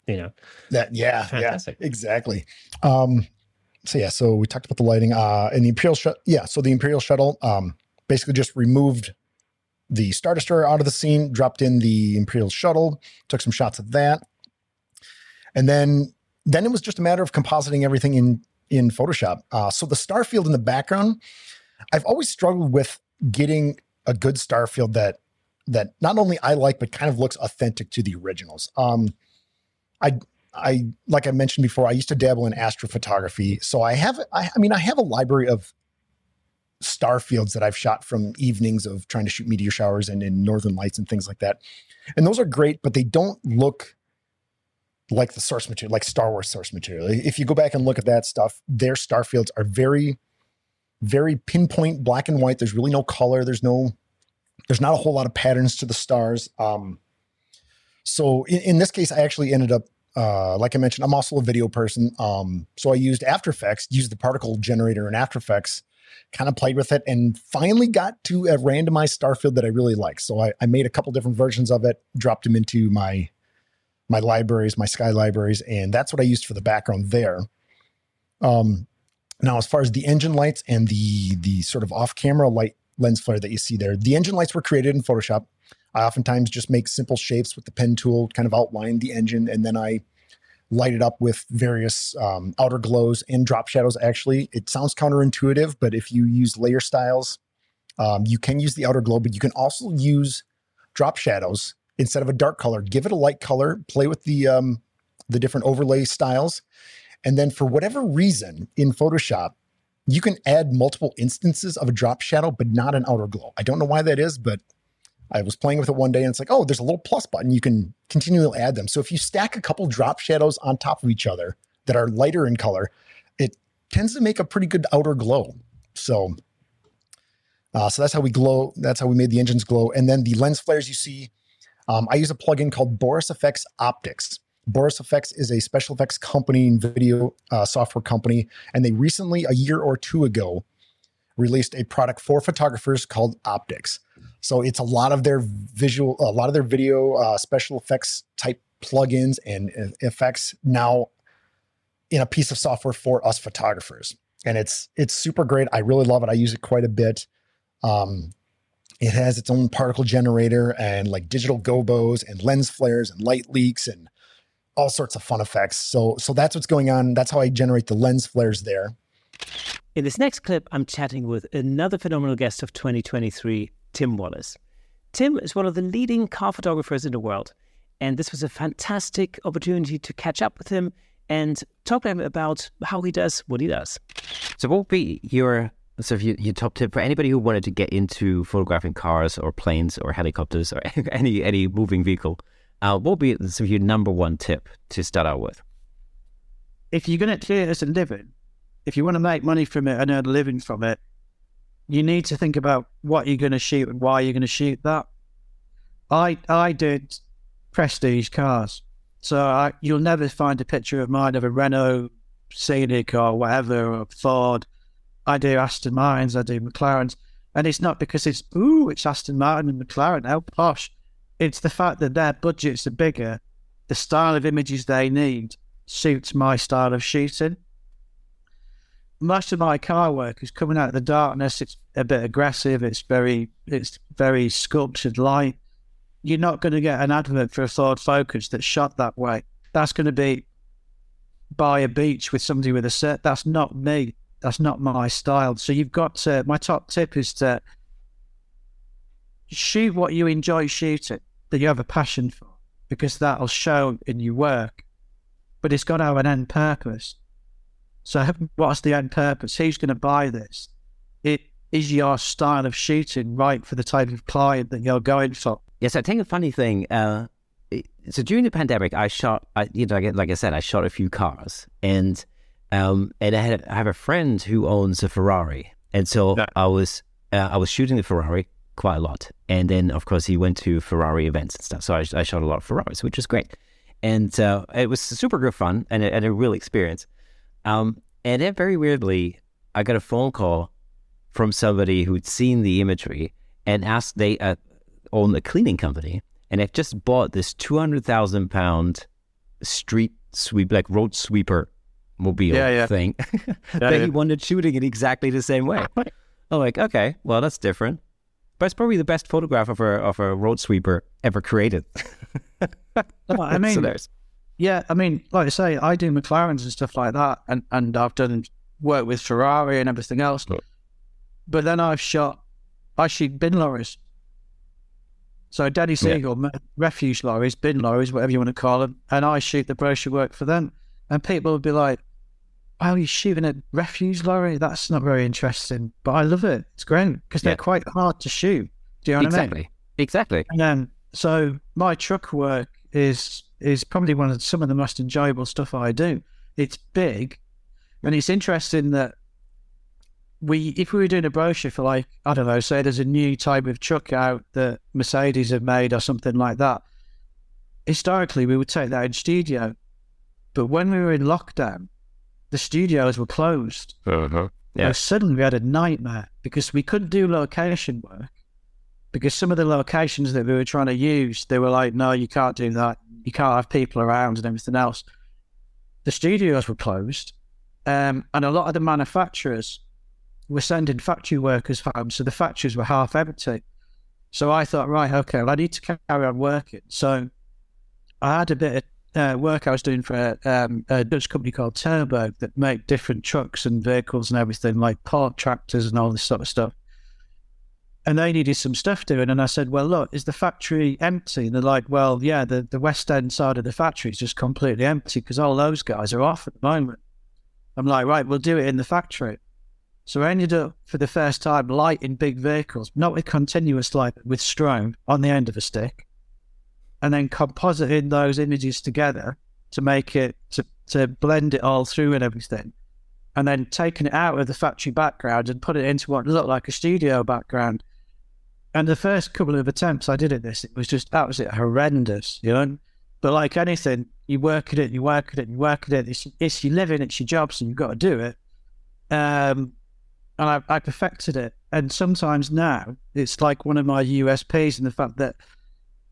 You know, that yeah, Fantastic. yeah, exactly. Um, so yeah, so we talked about the lighting. Uh, and the Imperial, sh- yeah, so the Imperial shuttle, um, basically just removed the Star Destroyer out of the scene, dropped in the Imperial shuttle, took some shots of that, and then then it was just a matter of compositing everything in in Photoshop. Uh, so the star field in the background, I've always struggled with getting a good star field that that not only I like but kind of looks authentic to the originals. Um, I I like I mentioned before, I used to dabble in astrophotography, so I have I, I mean I have a library of star fields that I've shot from evenings of trying to shoot meteor showers and in northern lights and things like that. And those are great, but they don't look like the source material, like Star Wars source material. If you go back and look at that stuff, their star fields are very, very pinpoint black and white. There's really no color. There's no, there's not a whole lot of patterns to the stars. Um, so in, in this case, I actually ended up, uh, like I mentioned, I'm also a video person. Um, so I used After Effects, used the particle generator in After Effects, kind of played with it, and finally got to a randomized Starfield that I really like. So I, I made a couple different versions of it, dropped them into my my libraries, my Sky libraries, and that's what I used for the background there. Um, now, as far as the engine lights and the the sort of off-camera light lens flare that you see there, the engine lights were created in Photoshop. I oftentimes just make simple shapes with the pen tool, kind of outline the engine, and then I light it up with various um, outer glows and drop shadows. Actually, it sounds counterintuitive, but if you use layer styles, um, you can use the outer glow, but you can also use drop shadows instead of a dark color, give it a light color, play with the um, the different overlay styles, and then for whatever reason in Photoshop, you can add multiple instances of a drop shadow, but not an outer glow. I don't know why that is, but I was playing with it one day and it's like, oh, there's a little plus button. You can continually add them. So if you stack a couple drop shadows on top of each other that are lighter in color, it tends to make a pretty good outer glow. So, uh, so that's how we glow. That's how we made the engines glow. And then the lens flares you see um, I use a plugin called Boris FX Optics. Boris FX is a special effects company and video uh, software company, and they recently, a year or two ago, released a product for photographers called Optics. So it's a lot of their visual, a lot of their video uh, special effects type plugins and effects now in a piece of software for us photographers, and it's it's super great. I really love it. I use it quite a bit. Um, it has its own particle generator and like digital gobos and lens flares and light leaks and all sorts of fun effects. So so that's what's going on. That's how I generate the lens flares there. In this next clip, I'm chatting with another phenomenal guest of 2023, Tim Wallace. Tim is one of the leading car photographers in the world, and this was a fantastic opportunity to catch up with him and talk to him about how he does what he does. So, what would be your so, if you, your top tip for anybody who wanted to get into photographing cars or planes or helicopters or any any moving vehicle, uh, what would be sort of your number one tip to start out with? If you're going to create as a living, if you want to make money from it and earn a living from it, you need to think about what you're going to shoot and why you're going to shoot that. I I did prestige cars, so I, you'll never find a picture of mine of a Renault Scenic or whatever or Ford I do Aston Martins, I do McLarens, and it's not because it's ooh, it's Aston Martin and McLaren, how posh. It's the fact that their budgets are bigger, the style of images they need suits my style of shooting. Most of my car work is coming out of the darkness. It's a bit aggressive. It's very, it's very sculptured light. You're not going to get an advert for a Ford Focus that's shot that way. That's going to be by a beach with somebody with a set. That's not me. That's not my style. So you've got to, my top tip is to shoot what you enjoy shooting, that you have a passion for, because that'll show in your work. But it's got to have an end purpose. So what's the end purpose? Who's going to buy this? It is your style of shooting right for the type of client that you're going for. Yes, I think a funny thing. Uh, so during the pandemic, I shot. I, you know, like I said, I shot a few cars, and um, and I, had, I have a friend who owns a Ferrari, and so. I was uh, I was shooting the Ferrari quite a lot. And then, of course, he went to Ferrari events and stuff. So I, I shot a lot of Ferraris, which was great. And uh, it was super good fun and a, and a real experience. Um, and then, very weirdly, I got a phone call from somebody who'd seen the imagery and asked they uh, own a cleaning company and they've just bought this 200,000 pound street sweep, like road sweeper mobile yeah, yeah. thing yeah, that he wanted shooting in exactly the same way. I'm like, okay, well, that's different. But it's probably the best photograph of a, of a road sweeper ever created. well, I mean, so yeah, I mean, like I say, I do McLarens and stuff like that, and, and I've done work with Ferrari and everything else. But then I've shot, I shoot bin lorries. So Dennis Eagle, yeah. refuse lorries, bin lorries, whatever you want to call them, and I shoot the brochure work for them. And people would be like, "Wow, you're shooting a refuse lorry? That's not very interesting." But I love it. It's great because they're quite hard to shoot. Do you know exactly. what I mean? Exactly. And then, so my truck work is is probably one of some of the most enjoyable stuff I do. It's big, and it's interesting that we, if we were doing a brochure for like, I don't know, say there's a new type of truck out that Mercedes have made or something like that. Historically, we would take that in studio, but when we were in lockdown, the studios were closed. Uh-huh. Yeah. So suddenly we had a nightmare because we couldn't do location work because some of the locations that we were trying to use, they were like, no, you can't do that. You can't have people around and everything else. The studios were closed. Um, and a lot of the manufacturers were sending factory workers home. So the factories were half empty. So I thought, right, okay, well, I need to carry on working. So I had a bit of uh, work I was doing for um, a Dutch company called Terberg that make different trucks and vehicles and everything, like port tractors and all this sort of stuff. And they needed some stuff doing. And I said, well, look, is the factory empty? And they're like, well, yeah, the, the west end side of the factory is just completely empty because all those guys are off at the moment. I'm like, right, we'll do it in the factory. So I ended up for the first time lighting big vehicles, not with continuous light, but with strobe on the end of a stick and then compositing those images together to make it to, to blend it all through and everything and then taking it out of the factory background and put it into what looked like a studio background and the first couple of attempts i did at this it was just it horrendous you know? But like anything you work at it you work at it you work at it. It's, it's your living it's your job so you've got to do it. Um, and I, I perfected it. And sometimes now it's like one of my usps in the fact that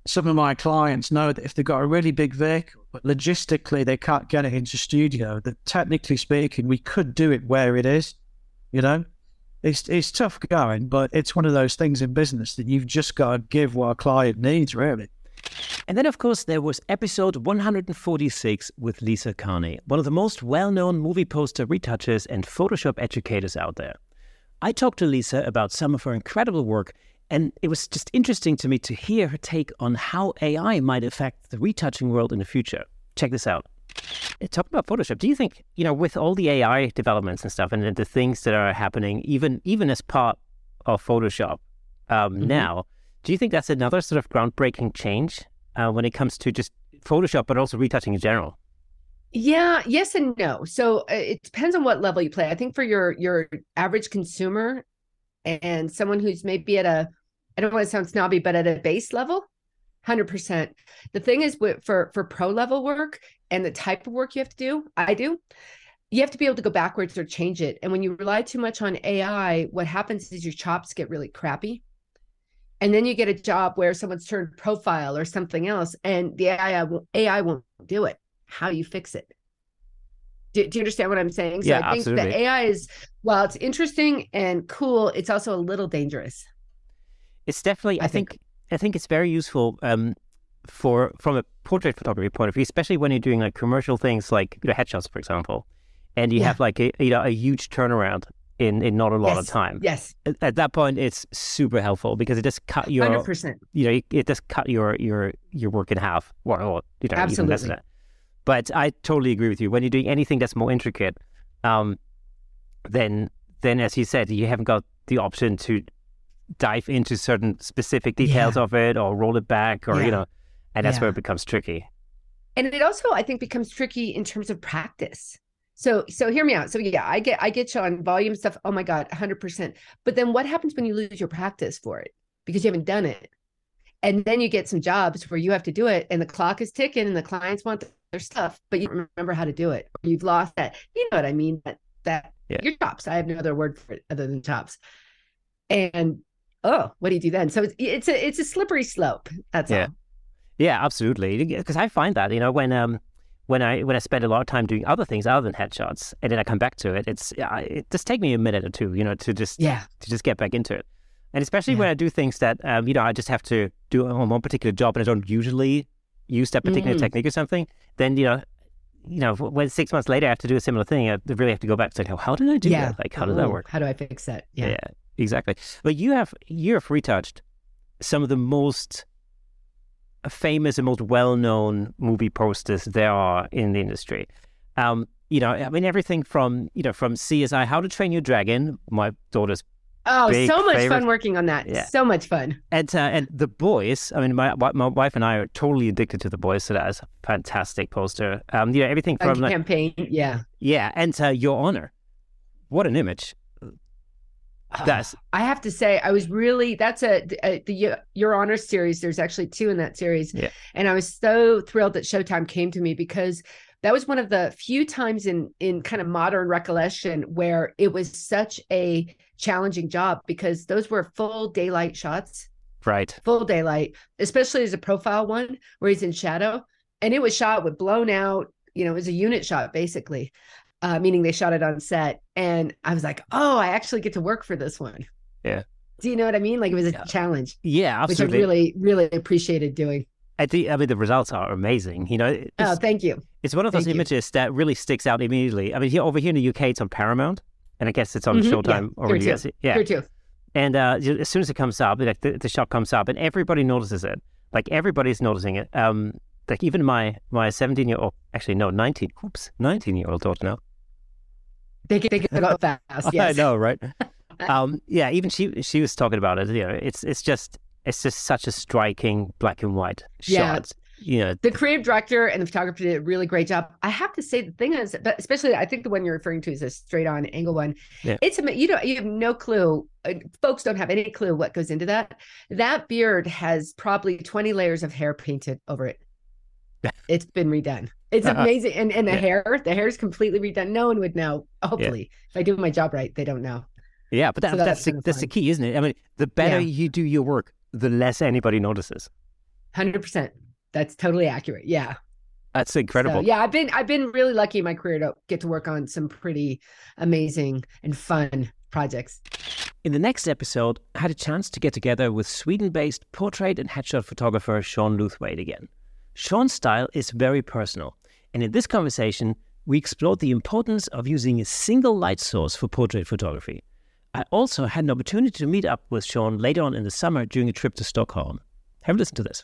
some of my clients know that if they've got a really big vehicle, but logistically they can't get it into studio, that technically speaking, we could do it where it is. You know, it's it's tough going, but it's one of those things in business that you've just got to give what a client needs, really. And then, of course, there was episode 146 with Lisa Carney, one of the most well known movie poster retouchers and Photoshop educators out there. I talked to Lisa about some of her incredible work and it was just interesting to me to hear her take on how AI might affect the retouching world in the future. Check this out. Uh, talking about Photoshop, do you think, you know, with all the AI developments and stuff and the things that are happening, even even as part of Photoshop um, mm-hmm. now, do you think that's another sort of groundbreaking change uh, when it comes to just Photoshop, but also retouching in general? Yeah, yes and no. So uh, it depends on what level you play. I think for your your average consumer and someone who's maybe at a I don't want to sound snobby, but at a base level, 100%. The thing is for for pro level work and the type of work you have to do, I do, you have to be able to go backwards or change it. And when you rely too much on AI, what happens is your chops get really crappy. And then you get a job where someone's turned profile or something else, and the AI, AI won't do it. How do you fix it? Do, do, you understand what I'm saying? So yeah, I think absolutely. that AI is, while it's interesting and cool, it's also a little dangerous. It's definitely. I, I think, think, I think it's very useful um, for from a portrait photography point of view, especially when you're doing like commercial things like you know headshots, for example, and you yeah. have like a you know a huge turnaround in in not a lot yes. of time. Yes. At, at, that point, it's super helpful because it just cut your 100%. You know, it just cut your your your work in half, or, you know, Absolutely. even less. But I totally agree with you. When you're doing anything that's more intricate, um, then then as you said, you haven't got the option to dive into certain specific details yeah. of it or roll it back or yeah. you know and that's yeah. where it becomes tricky and it also i think becomes tricky in terms of practice So so hear me out. So yeah, I get I get you on volume stuff. Oh my god, 100%. But then what happens when you lose your practice for it because you haven't done it? And then you get some jobs where you have to do it and the clock is ticking and the clients want their stuff, but you remember how to do it. You've lost that. You know what I mean? That that yeah. your chops. I have no other word for it other than chops. And oh, what do you do then? So it's it's a it's a slippery slope. That's yeah. all. Yeah, absolutely. Because I find that you know when um when I when I spend a lot of time doing other things other than headshots, and then I come back to it, it's it just take me a minute or two, you know, to just yeah to just get back into it. And especially yeah. when I do things that um, you know I just have to do on one particular job, and I don't usually use that particular mm. technique or something, then you know. You know, when six months later I have to do a similar thing, I really have to go back to like, how did I do yeah. that? Like, how did that work? How do I fix that? Yeah. yeah, exactly. But you have you have retouched some of the most famous and most well-known movie posters there are in the industry. Um, you know, I mean, everything from you know from CSI, How to Train Your Dragon, my daughter's Oh, so much favorite. fun working on that. Yeah. So much fun. And uh, and the boys. I mean, my my wife and I are totally addicted to the boys. So that's a fantastic poster. Um, you know, everything from a campaign. Yeah. Yeah, and uh, Your Honor. What an image. Um, that's. I have to say, I was really. That's a, a the uh, Your Honor series. There's actually two in that series. Yeah. And I was so thrilled that Showtime came to me because that was one of the few times in in kind of modern recollection where it was such a challenging job because those were full daylight shots right full daylight especially as a profile one where he's in shadow and it was shot with blown out you know it was a unit shot basically uh, meaning they shot it on set and i was like oh i actually get to work for this one yeah do you know what i mean like it was a yeah. challenge yeah absolutely. which i really really appreciated doing I think I mean the results are amazing. You know. Oh, thank you. It's one of those thank images you. that really sticks out immediately. I mean, here over here in the UK, it's on Paramount, and I guess it's on mm-hmm. Showtime yeah. already. Here too. Yeah, here too. And uh, as soon as it comes up, like the, the shot comes up, and everybody notices it. Like everybody's noticing it. Um, like even my my seventeen year old, actually no, nineteen. Oops, nineteen year old daughter now. They get they get up fast. Yes. I know, right? um, yeah, even she she was talking about it. You know, it's it's just it's just such a striking black and white yeah. shot you know the creative director and the photographer did a really great job i have to say the thing is but especially i think the one you're referring to is a straight on angle one yeah. it's a you know you have no clue uh, folks don't have any clue what goes into that that beard has probably 20 layers of hair painted over it it's been redone it's uh-huh. amazing and and the yeah. hair the hair is completely redone no one would know hopefully yeah. if i do my job right they don't know yeah but that, so that's that's, the, that's the key isn't it i mean the better you do your work the less anybody notices 100% that's totally accurate. Yeah. That's incredible. So, yeah, I've been I've been really lucky in my career to get to work on some pretty amazing and fun projects. In the next episode, I had a chance to get together with Sweden-based portrait and headshot photographer Sean Luthwaite again. Sean's style is very personal, and in this conversation, we explored the importance of using a single light source for portrait photography. I also had an opportunity to meet up with Sean later on in the summer during a trip to Stockholm. Have a listen to this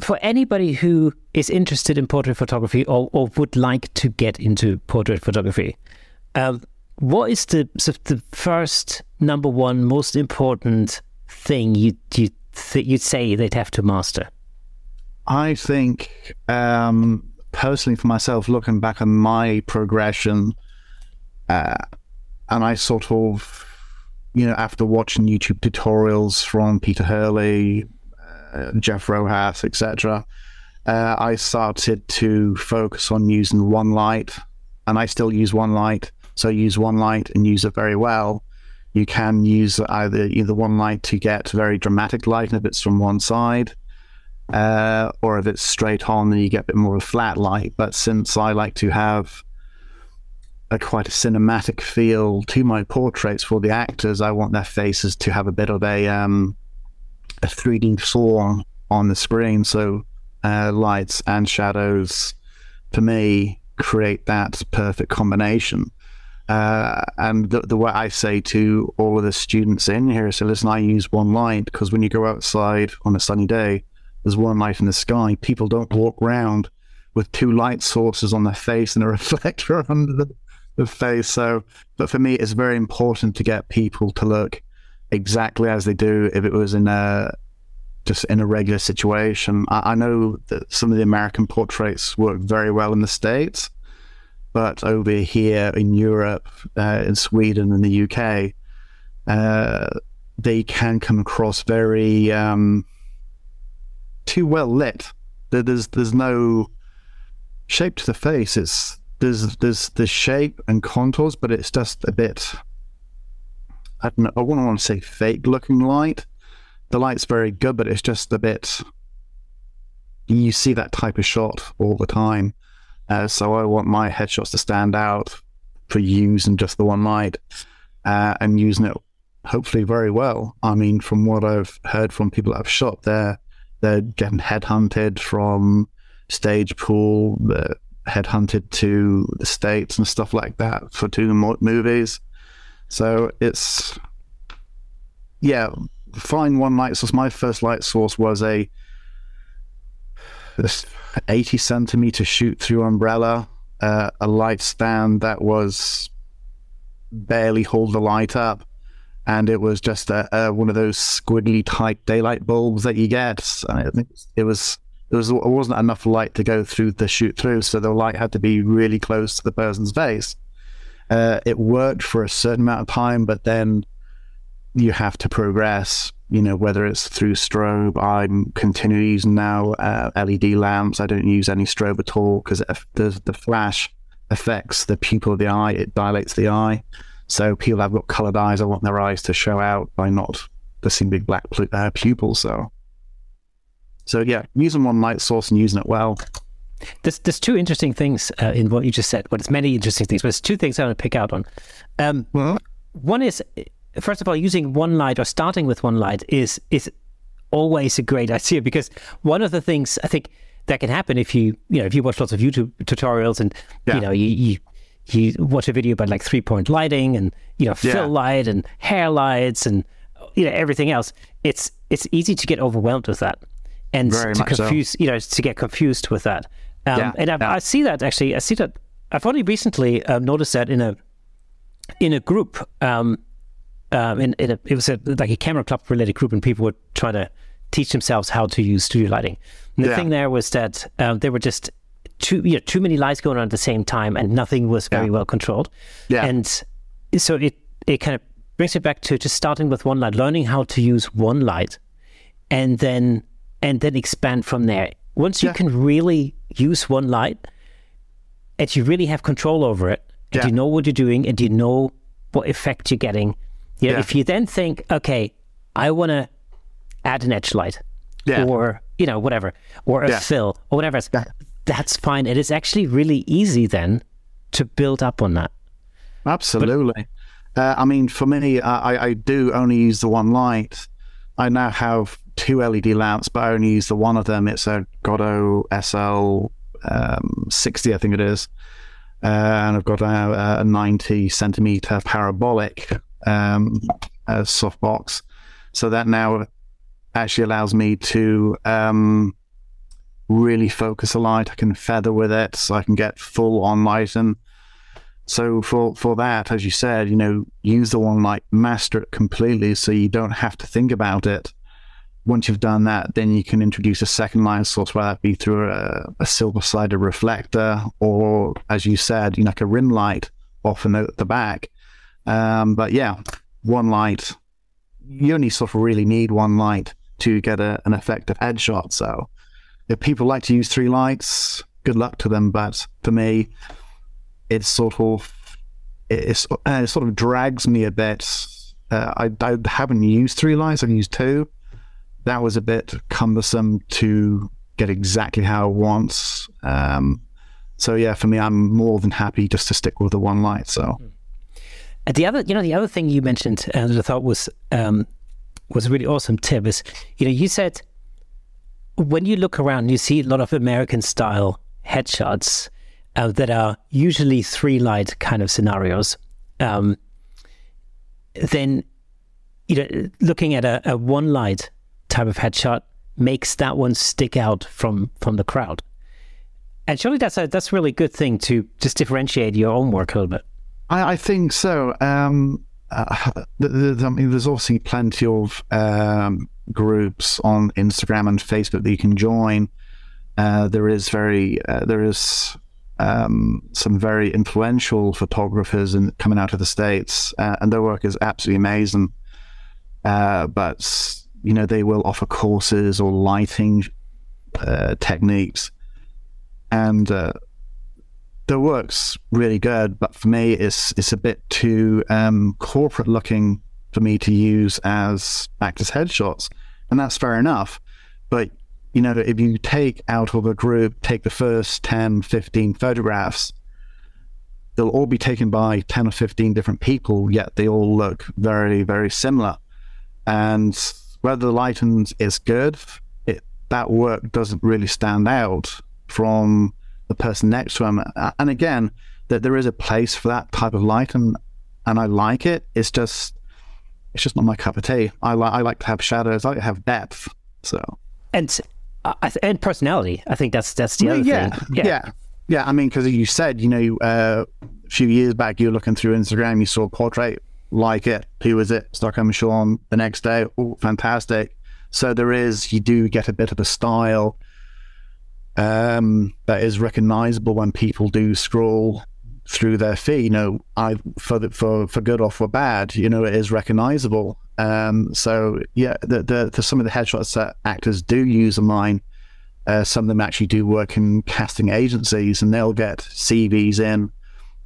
for anybody who is interested in portrait photography or, or would like to get into portrait photography, um, what is the the first number one most important thing you you th- you'd say they'd have to master? I think um, personally for myself, looking back on my progression, uh, and I sort of, you know, after watching YouTube tutorials from Peter Hurley, uh, Jeff Rojas, etc. Uh, I started to focus on using one light, and I still use one light. So use one light and use it very well. You can use either either one light to get very dramatic light if it's from one side, uh, or if it's straight on, then you get a bit more of a flat light. But since I like to have a quite a cinematic feel to my portraits for the actors, I want their faces to have a bit of a um, a 3D form on the screen. So uh, lights and shadows, for me, create that perfect combination. Uh, and the, the, way I say to all of the students in here, so listen, I use one light because when you go outside on a sunny day, there's one light in the sky. People don't walk around with two light sources on their face and a reflector under the, the face. So, but for me, it's very important to get people to look exactly as they do if it was in a just in a regular situation. I, I know that some of the American portraits work very well in the states, but over here in Europe, uh, in Sweden, and the UK, uh, they can come across very um, too well lit. There's there's no shape to the face. It's there's there's the shape and contours, but it's just a bit. I don't know. I wouldn't want to say fake looking light. The light's very good, but it's just a bit. You see that type of shot all the time, uh, so I want my headshots to stand out for using just the one light uh, and using it hopefully very well. I mean, from what I've heard from people that have shot, they're they're getting headhunted from stage pool, headhunted to the states and stuff like that for doing movies. So it's yeah, find one light source. My first light source was a this 80 centimeter shoot through umbrella, uh, a light stand that was barely hold the light up and it was just a, a, one of those squiggly type daylight bulbs that you get. It was there was wasn't enough light to go through the shoot through, so the light had to be really close to the person's face. Uh, it worked for a certain amount of time, but then you have to progress. You know, whether it's through strobe, I'm continuing using now uh, LED lamps. I don't use any strobe at all because the the flash affects the pupil of the eye. It dilates the eye. So people have got coloured eyes. I want their eyes to show out by not the same big black uh, pupils. So, so yeah, using one light source and using it well. There's there's two interesting things uh, in what you just said. Well, it's many interesting things, but there's two things I want to pick out on. Um, well, one is first of all, using one light or starting with one light is is always a great idea because one of the things I think that can happen if you you know if you watch lots of YouTube tutorials and yeah. you know you, you you watch a video about like three point lighting and you know fill yeah. light and hair lights and you know everything else it's it's easy to get overwhelmed with that and Very to confuse so. you know to get confused with that um, yeah. and I, yeah. I, see that actually i see that i've only recently um, noticed that in a in a group um, um in, in a, it was a, like a camera club related group and people were trying to teach themselves how to use studio lighting and the thing there was that um, they were just too you know, too many lights going on at the same time and nothing was very yeah. well controlled. Yeah. And so it it kind of brings it back to just starting with one light, learning how to use one light, and then and then expand from there. Once you yeah. can really use one light, and you really have control over it, and you know what you're doing, and you know what effect you're getting. You know, if you then think, okay, I want to add an edge light, or you know whatever, or a fill, or whatever that's fine. It is actually really easy then to build up on that. Absolutely. But, uh, I mean, for me, I, I do only use the one light. I now have two LED lamps, but I only use the one of them. It's a Godox SL um, 60, I think it is. Uh, and I've got a, a 90 centimeter parabolic um, softbox. So that now actually allows me to um, really focus a light. I can feather with it, so I can get full on light. And So for for that, as you said, you know, use the one light, master it completely, so you don't have to think about it. Once you've done that, then you can introduce a second light source, whether that be through a, a silver sided reflector or, as you said, you know, like a rim light off and out the back. Um, but yeah, one light. You only sort of really need one light to get a, an effective headshot. So if people like to use three lights, good luck to them. But for me, it's sort of it's, uh, it sort of drags me a bit. Uh, I, I haven't used three lights. I've used two. That was a bit cumbersome to get exactly how I want. Um, so yeah, for me, I'm more than happy just to stick with the one light. So. And the other, you know, the other thing you mentioned uh, that I thought was um, was a really awesome tip is, you know, you said when you look around, you see a lot of American style headshots uh, that are usually three light kind of scenarios. Um, then, you know, looking at a, a one light type of headshot makes that one stick out from from the crowd. And surely that's a that's a really good thing to just differentiate your own work a little bit. I, I think so. Um, uh, I mean, there's obviously plenty of um, groups on Instagram and Facebook that you can join. Uh, there is very uh, there is um, some very influential photographers and coming out of the states, uh, and their work is absolutely amazing. Uh, but you know, they will offer courses or lighting uh, techniques, and uh, the work's really good. But for me, it's it's a bit too um, corporate looking for me to use as actors headshots, and that's fair enough. But you know, if you take out of a group, take the first 10, 15 photographs, they'll all be taken by 10 or 15 different people, yet they all look very, very similar. And whether the lighting is good, it, that work doesn't really stand out from the person next to him. And again, that there is a place for that type of light, and and I like it. It's just it's just not my cup of tea. I like I like to have shadows. I like to have depth. So and uh, and personality. I think that's that's the other yeah, thing. Yeah, yeah, yeah. I mean, because you said you know uh, a few years back you were looking through Instagram, you saw a portrait like it. Who was it? Stockholm Sean. The next day, oh, fantastic. So there is you do get a bit of a style um, that is recognizable when people do scroll through their fee. You know, I for the, for for good or for bad, you know, it is recognizable. Um, so yeah, the, the, the, some of the headshots that actors do use of mine, uh, some of them actually do work in casting agencies, and they'll get CVs in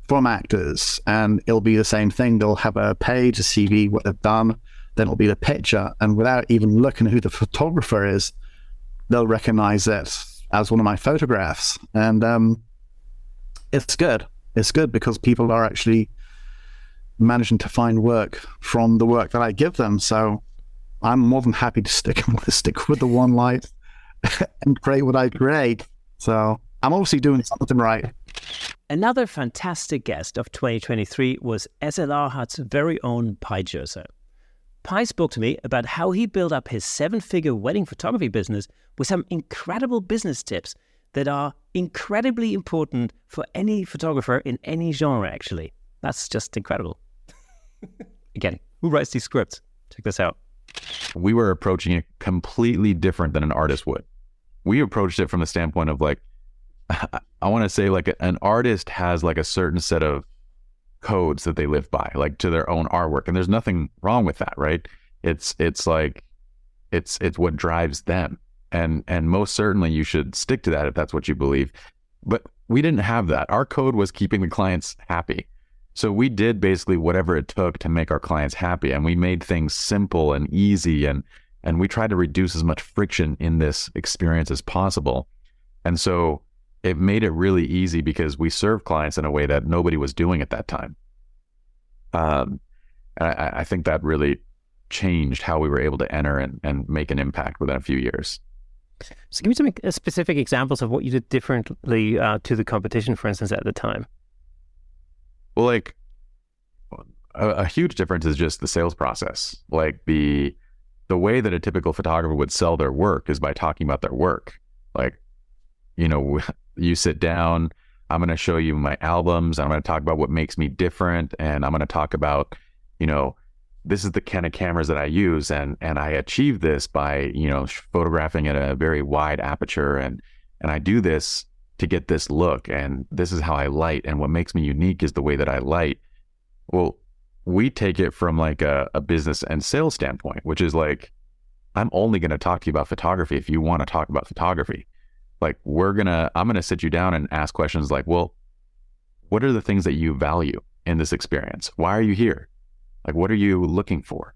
from actors, and it'll be the same thing. They'll have a page, a CV, what they've done, then it'll be the picture, and without even looking at who the photographer is, they'll recognize it as one of my photographs, and um, it's good. It's good because people are actually managing to find work from the work that I give them. So I'm more than happy to stick stick with the one light and create what I create. So I'm obviously doing something right. Another fantastic guest of 2023 was SLR Hut's very own Pye Jirsa. Pye spoke to me about how he built up his seven figure wedding photography business with some incredible business tips that are incredibly important for any photographer in any genre, actually. That's just incredible. Again, who writes these scripts? Check this out. We were approaching it completely different than an artist would. We approached it from the standpoint of like, I want to say like an artist has like a certain set of codes that they live by, like to their own artwork, and there's nothing wrong with that, right? It's it's like it's it's what drives them, and and most certainly you should stick to that if that's what you believe. But we didn't have that. Our code was keeping the clients happy. So we did basically whatever it took to make our clients happy, and we made things simple and easy, and and we tried to reduce as much friction in this experience as possible. And so it made it really easy because we served clients in a way that nobody was doing at that time. Um, I, I think that really changed how we were able to enter and, and make an impact within a few years. So, give me some uh, specific examples of what you did differently uh, to the competition, for instance, at the time. Well, like a, a, huge difference is just the sales process. Like the the way that a typical photographer would sell their work is by talking about their work. Like, you know, you sit down, I'm going to show you my albums, I'm going to talk about what makes me different, and I'm going to talk about, you know, this is the kind of cameras that I use, and and I achieve this by you know photographing at a very wide aperture, and and I do this to get this look and this is how I light and what makes me unique is the way that I light. Well, we take it from like a, a business and sales standpoint, which is like, I'm only going to talk to you about photography if you want to talk about photography. Like we're to, I'm going to sit you down and ask questions like, well, what are the things that you value in this experience? Why are you here? Like, what are you looking for?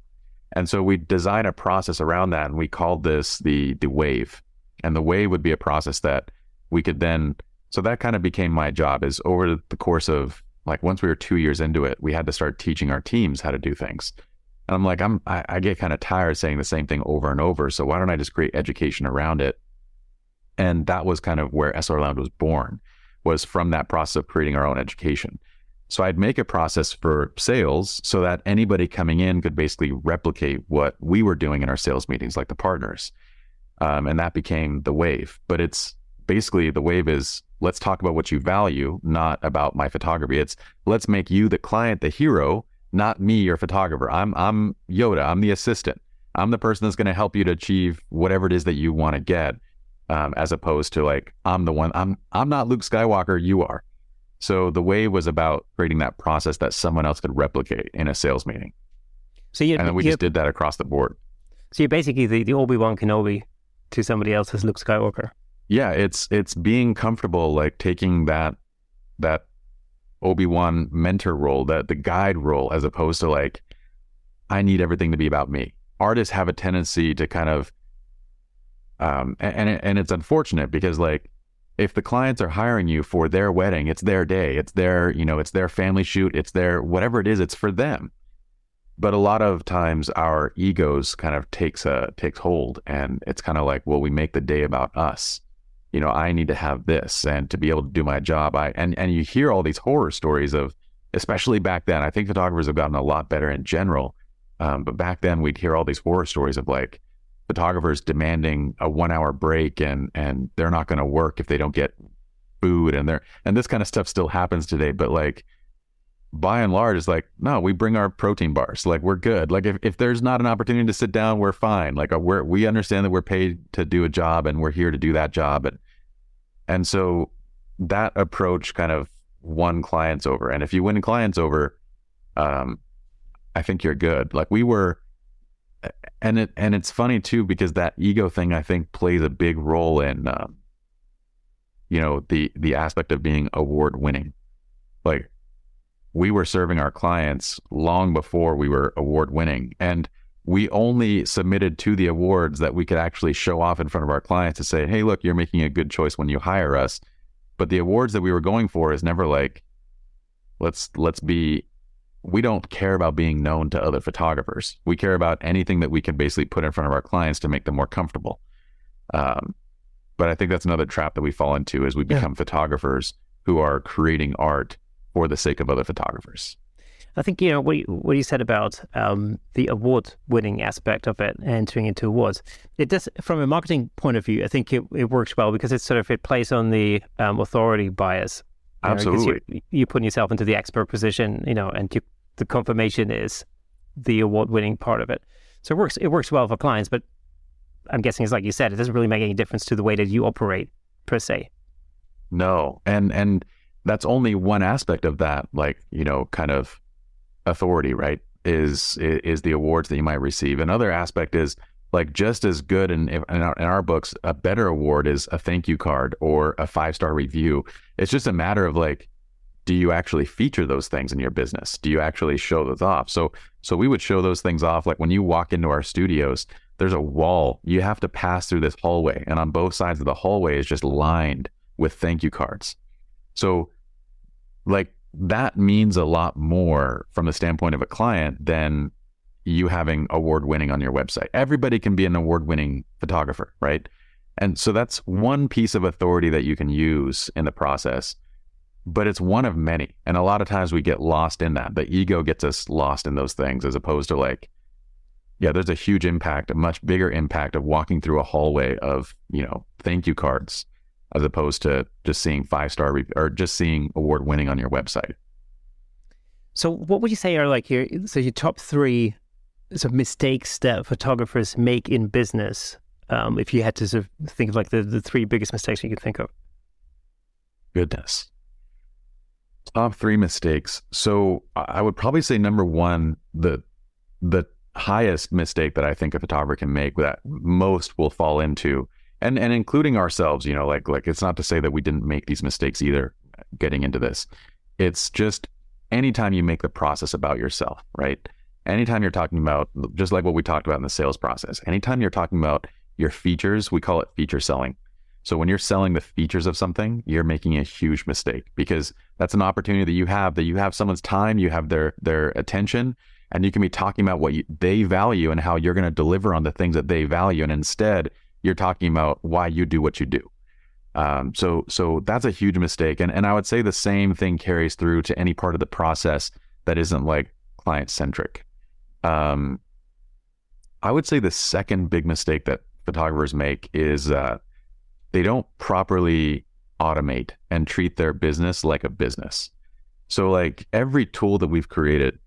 And so we design a process around that and we called this the, the wave. And the wave would be a process that we could then so that kind of became my job is over the course of like once we were two years into it we had to start teaching our teams how to do things and i'm like i'm i, I get kind of tired saying the same thing over and over so why don't i just create education around it and that was kind of where SLR Lounge was born was from that process of creating our own education so i'd make a process for sales so that anybody coming in could basically replicate what we were doing in our sales meetings like the partners um, and that became the wave but it's basically the wave is let's talk about what you value, not about my photography. It's let's make you the client, the hero, not me, your photographer. I'm I'm Yoda. I'm the assistant. I'm the person that's going to help you to achieve whatever it is that you want to get, um, as opposed to like I'm the one. I'm I'm not Luke Skywalker. You are. So the way was about creating that process that someone else could replicate in a sales meeting. So you, and then we just did that across the board. So you're basically the, the Obi Wan Kenobi to somebody else's Luke Skywalker. Yeah, it's it's being comfortable, like taking that that Obi Wan mentor role, that the guide role, as opposed to like, I need everything to be about me. Artists have a tendency to kind of, um, and and it's unfortunate because like if the clients are hiring you for their wedding, it's their day, it's their, you know, it's their family shoot, it's their whatever it is, it's for them. But a lot of times our egos kind of takes a takes hold and it's kind of like, well, we make the day about us. You know, I need to have this and to be able to do my job. I and and you hear all these horror stories of especially back then. I think photographers have gotten a lot better in general. Um, but back then we'd hear all these horror stories of like photographers demanding a one hour break and and they're not going to work if they don't get food and they're and this kind of stuff still happens today but like by and large it's like no we bring our protein bars. Like we're good. Like if, if there's not an opportunity to sit down we're fine. Like uh, we're we understand that we're paid to do a job and we're here to do that job and and so that approach kind of won clients over. And if you win clients over um i think you're good. Like we were and it and it's funny too because that ego thing I think plays a big role in um, you know the the aspect of being award winning. Like we were serving our clients long before we were award winning, and we only submitted to the awards that we could actually show off in front of our clients to say, "Hey, look, you're making a good choice when you hire us." But the awards that we were going for is never like, let's let's be we don't care about being known to other photographers. We care about anything that we can basically put in front of our clients to make them more comfortable. Um, but I think that's another trap that we fall into as we become yeah. photographers who are creating art for the sake of other photographers. I think you know what you, what you said about um, the award-winning aspect of it, entering into awards. It does, from a marketing point of view, I think it, it works well because it sort of it plays on the um, authority bias. Absolutely, you, you're putting yourself into the expert position, you know, and you the confirmation is the award winning part of it. So it works it works well for clients, but I'm guessing it's like you said, it doesn't really make any difference to the way that you operate per se. No. And and that's only one aspect of that, like, you know, kind of authority, right? Is is the awards that you might receive. Another aspect is like just as good in, in our, in our books, a better award is a thank you card or a five star review. It's just a matter of like do you actually feature those things in your business? Do you actually show those off? So so we would show those things off like when you walk into our studios, there's a wall. You have to pass through this hallway and on both sides of the hallway is just lined with thank you cards. So like that means a lot more from the standpoint of a client than you having award winning on your website. Everybody can be an award winning photographer, right? And so that's one piece of authority that you can use in the process but it's one of many. And a lot of times we get lost in that. The ego gets us lost in those things as opposed to like, yeah, there's a huge impact, a much bigger impact of walking through a hallway of, you know, thank you cards as opposed to just seeing five star re- or just seeing award winning on your website. So, what would you say are like your so your top three sort of mistakes that photographers make in business? Um, if you had to sort of think of like the, the three biggest mistakes you could think of. Goodness. Top three mistakes. So I would probably say number one, the the highest mistake that I think a photographer can make that most will fall into, and and including ourselves, you know, like like it's not to say that we didn't make these mistakes either getting into this. It's just anytime you make the process about yourself, right? Anytime you're talking about just like what we talked about in the sales process, anytime you're talking about your features, we call it feature selling. So when you're selling the features of something, you're making a huge mistake because that's an opportunity that you have that you have someone's time, you have their their attention, and you can be talking about what you, they value and how you're going to deliver on the things that they value, and instead you're talking about why you do what you do. Um, so so that's a huge mistake, and and I would say the same thing carries through to any part of the process that isn't like client centric. Um, I would say the second big mistake that photographers make is uh, they don't properly automate and treat their business like a business. So, like every tool that we've created,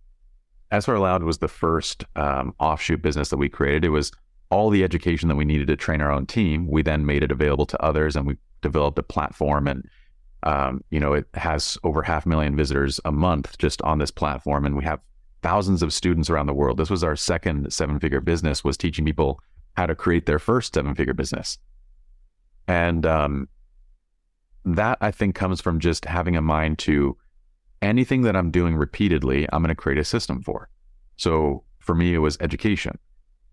SLR Lounge was the first um, offshoot business that we created. It was all the education that we needed to train our own team. We then made it available to others and we developed a platform and Um, you know, it has over half a million visitors a month just on this platform, and we have thousands of students around the world. This was our second seven-figure business, was teaching people how to create their first seven-figure business, and um, that I think comes from just having a mind to anything that I'm doing repeatedly, I'm going to create a system for. So for me, it was education.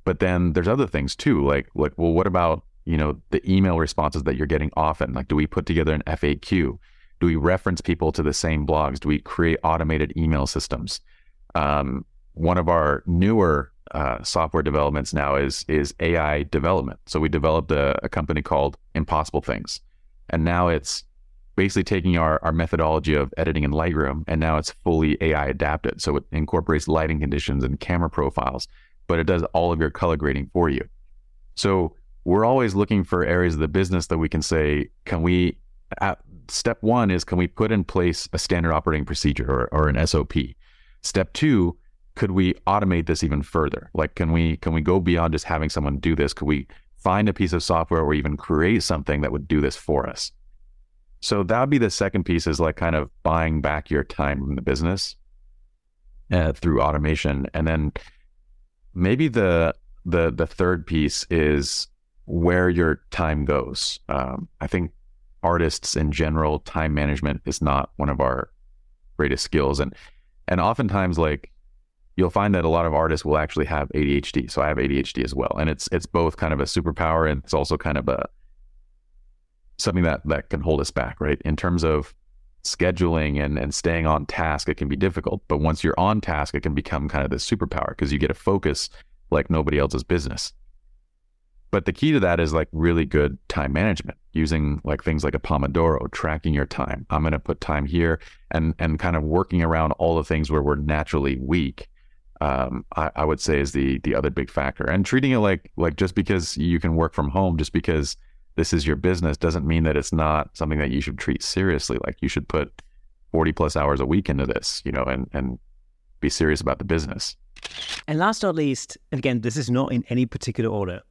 But then there's other things too, like like well, what about you know the email responses that you're getting often? Like, do we put together an FAQ? Do we reference people to the same blogs? Do we create automated email systems? Um, one of our newer uh, software developments now is is AI development. So we developed a, a company called Impossible Things, and now it's basically taking our, our methodology of editing in Lightroom and now it's fully AI adapted. So it incorporates lighting conditions and camera profiles, but it does all of your color grading for you. So we're always looking for areas of the business that we can say, can we, step one is, can we put in place a standard operating procedure or, or an SOP? Step two, could we automate this even further? Like, can we, can we go beyond just having someone do this? Could we find a piece of software or even create something that would do this for us? So that would be the second piece is like kind of buying back your time from the business uh, through automation. And then maybe the the the third piece is where your time goes. Um, I think artists in general, time management is not one of our greatest skills, and and oftentimes like you'll find that a lot of artists will actually have ADHD. So I have ADHD as well, and it's it's both kind of a superpower and it's also kind of a something that that can hold us back, right? In terms of scheduling and and staying on task, it can be difficult. But once you're on task, it can become kind of this superpower because you get to focus like nobody else's business. But the key to that is like really good time management, using like things like a Pomodoro, tracking your time. I'm going to put time here, and and kind of working around all the things where we're naturally weak. Um, I, I would say is the the other big factor, and treating it like like just because you can work from home, just because this is your business doesn't mean that it's not something that you should treat seriously. Like you should put 40 plus hours a week into this, you know, and, and be serious about the business. And last not least, again, this is not in any particular order,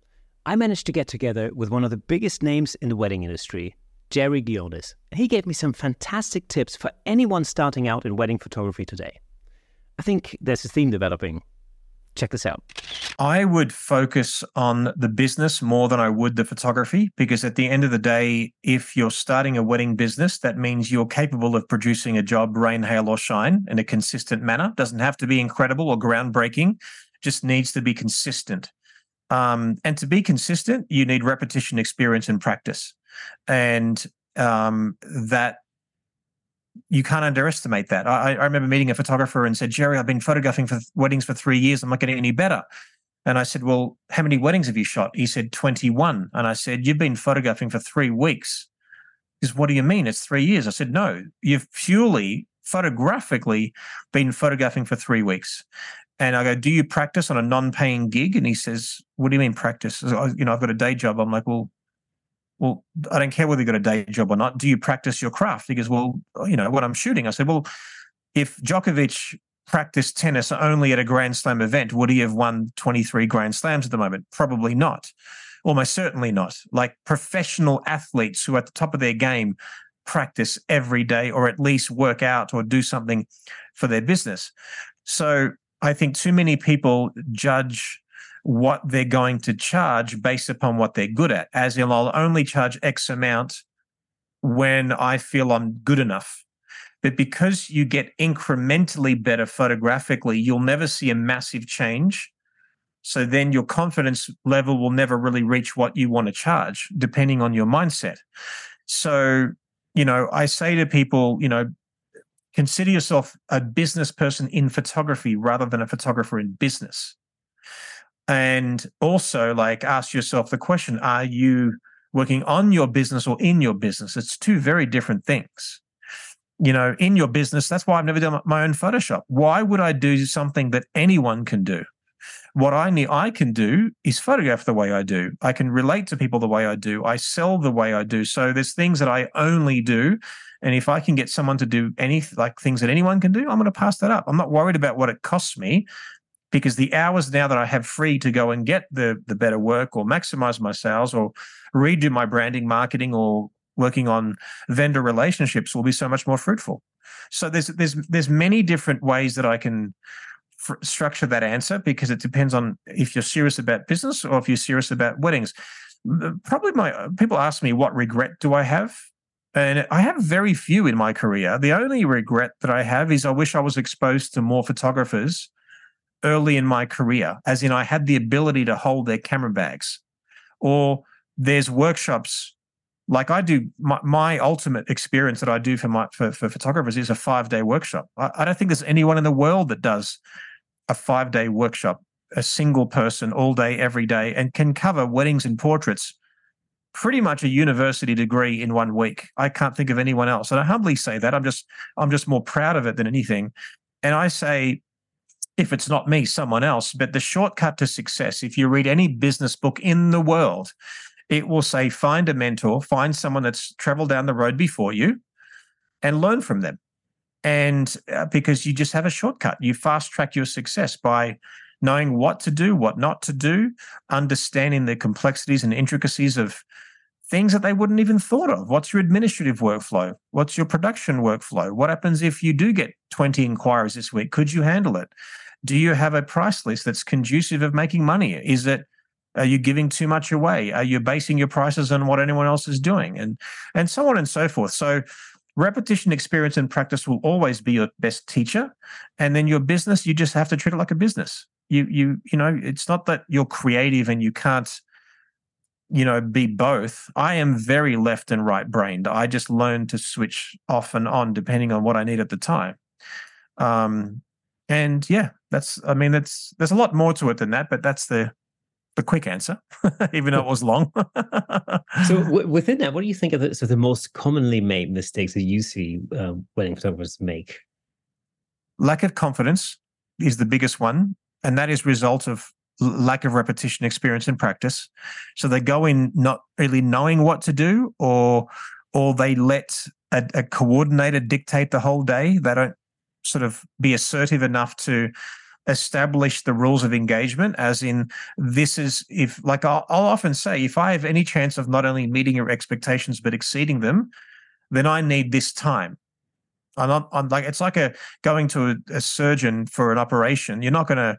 I managed to get together with one of the biggest names in the wedding industry, Jerry Ghionis. He gave me some fantastic tips for anyone starting out in wedding photography today. I think there's a theme developing Check this out. I would focus on the business more than I would the photography because at the end of the day, if you're starting a wedding business, that means you're capable of producing a job, rain, hail, or shine in a consistent manner. Doesn't have to be incredible or groundbreaking, just needs to be consistent. Um, and to be consistent, you need repetition, experience, and practice. And um, that you can't underestimate that. I, I, remember meeting a photographer and said, Jerry, I've been photographing for weddings for three years. I'm not getting any better. And I said, Well, how many weddings have you shot? He said, 21. And I said, You've been photographing for three weeks. He said, What do you mean? It's three years. I said, No, you've purely photographically been photographing for three weeks. And I go, Do you practice on a non paying gig? And he says, What do you mean practice? You know, I've got a day job. I'm like, Well, well, I don't care whether you've got a day job or not. Do you practice your craft? He goes, well, you know, what I'm shooting. I said, well, if Djokovic practiced tennis only at a Grand Slam event, would he have won 23 Grand Slams at the moment? Probably not. Almost certainly not. Like professional athletes who are at the top of their game practice every day or at least work out or do something for their business. So I think too many people judge what they're going to charge based upon what they're good at. As in, I'll only charge X amount when I feel I'm good enough. But because you get incrementally better photographically, you'll never see a massive change. So then your confidence level will never really reach what you want to charge, depending on your mindset. So, you know, I say to people, you know, consider yourself a business person in photography rather than a photographer in business and also like ask yourself the question are you working on your business or in your business? It's two very different things. You know in your business that's why i've never done my own photoshop. Why would i do something that anyone can do? What i need i can do is photograph the way i do. I can relate to people the way i do. I sell the way i do. So there's things that i only do. And if i can get someone to do any like things that anyone can do i'm going to pass that up. I'm not worried about what it costs me because the hours now that I have free to go and get the the better work or maximize my sales or redo my branding, marketing, or working on vendor relationships will be so much more fruitful. So there's there's there's many different ways that I can structure that answer because it depends on if you're serious about business or if you're serious about weddings. Probably my people ask me what regret do I have, and I have very few in my career. The only regret that I have is I wish I was exposed to more photographers early in my career, as in I had the ability to hold their camera bags, or there's workshops like I do my, my, ultimate experience that I do for my for, for photographers is a five day workshop. I, I, don't think there's anyone in the world that does a five day workshop, a single person all day, every day, and can cover weddings and portraits pretty much a university degree in one week. I can't think of anyone else. And I humbly say that. I'm just I'm just more proud of it than anything. And I say if it's not me, someone else. But the shortcut to success, if you read any business book in the world, it will say find a mentor, find someone that's traveled down the road before you and learn from them. And uh, because you just have a shortcut, you fast track your success by knowing what to do, what not to do, understanding the complexities and intricacies of things that they wouldn't even thought of. What's your administrative workflow? What's your production workflow? What happens if you do get 20 inquiries this week? Could you handle it? Do you have a price list that's conducive of making money? Is it are you giving too much away? Are you basing your prices on what anyone else is doing? And and so on and so forth. So repetition, experience, and practice will always be your best teacher. And then your business, you just have to treat it like a business. You you you know, it's not that you're creative and you can't, you know, be both. I am very left and right brained. I just learn to switch off and on depending on what I need at the time. Um, and yeah, that's I mean, that's there's a lot more to it than that, but that's the the quick answer, even though it was long. so w- within that, what do you think of the, so the most commonly made mistakes that you see uh, wedding photographers make? Lack of confidence is the biggest one, and that is result of lack of repetition, experience, and practice. So they go in not really knowing what to do, or or they let a, a coordinator dictate the whole day. They don't sort of be assertive enough to establish the rules of engagement as in this is if like I'll, I'll, often say if i have any chance of not only meeting your expectations but exceeding them then i need this time. I'm not i'm like it's like a going to a, a surgeon for an operation. You're not going to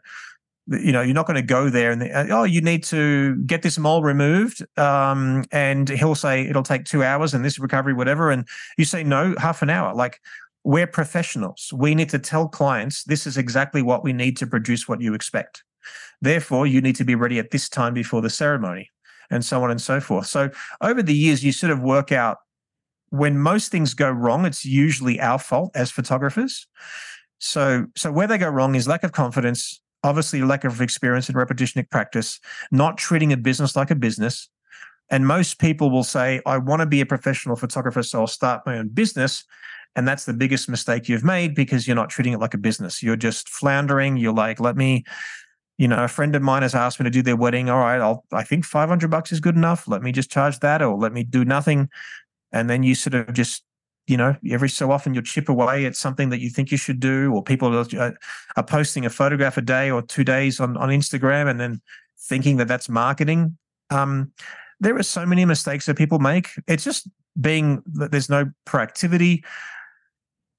you know you're not going to go there and oh you need to get this mole removed um, and he'll say it'll take two hours and this recovery whatever and you say no half an hour. Like we're professionals. We need to tell clients this is exactly what we need to produce what you expect. Therefore, you need to be ready at this time before the ceremony, and so on and so forth. So, over the years, you sort of work out when most things go wrong, it's usually our fault as photographers. So, so where they go wrong is lack of confidence, obviously lack of experience and repetition practice, not treating a business like a business. And most people will say, I want to be a professional photographer, so I'll start my own business. And that's the biggest mistake you've made because you're not treating it like a business. You're just floundering. You're like, let me, you know, a friend of mine has asked me to do their wedding. All right, I'll, I think 500 bucks is good enough. Let me just charge that or let me do nothing. And then you sort of just, you know, every so often you'll chip away at something that you think you should do, or people are, are posting a photograph a day or two days on, on Instagram and then thinking that that's marketing. Um, there are so many mistakes that people make. It's just being that there's no proactivity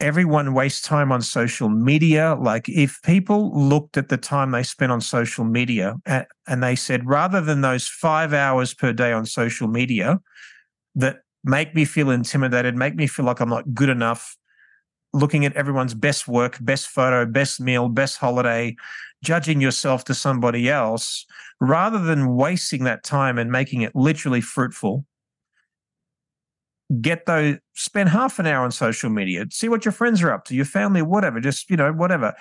everyone wastes time on social media. Like if people looked at the time they spent on social media and they said, rather than those five hours per day on social media that make me feel intimidated, make me feel like I'm not good enough, looking at everyone's best work, best photo, best meal, best holiday, judging yourself to somebody else, rather than wasting that time and making it literally fruitful get those spend half an hour on social media see what your friends are up to your family whatever just you know whatever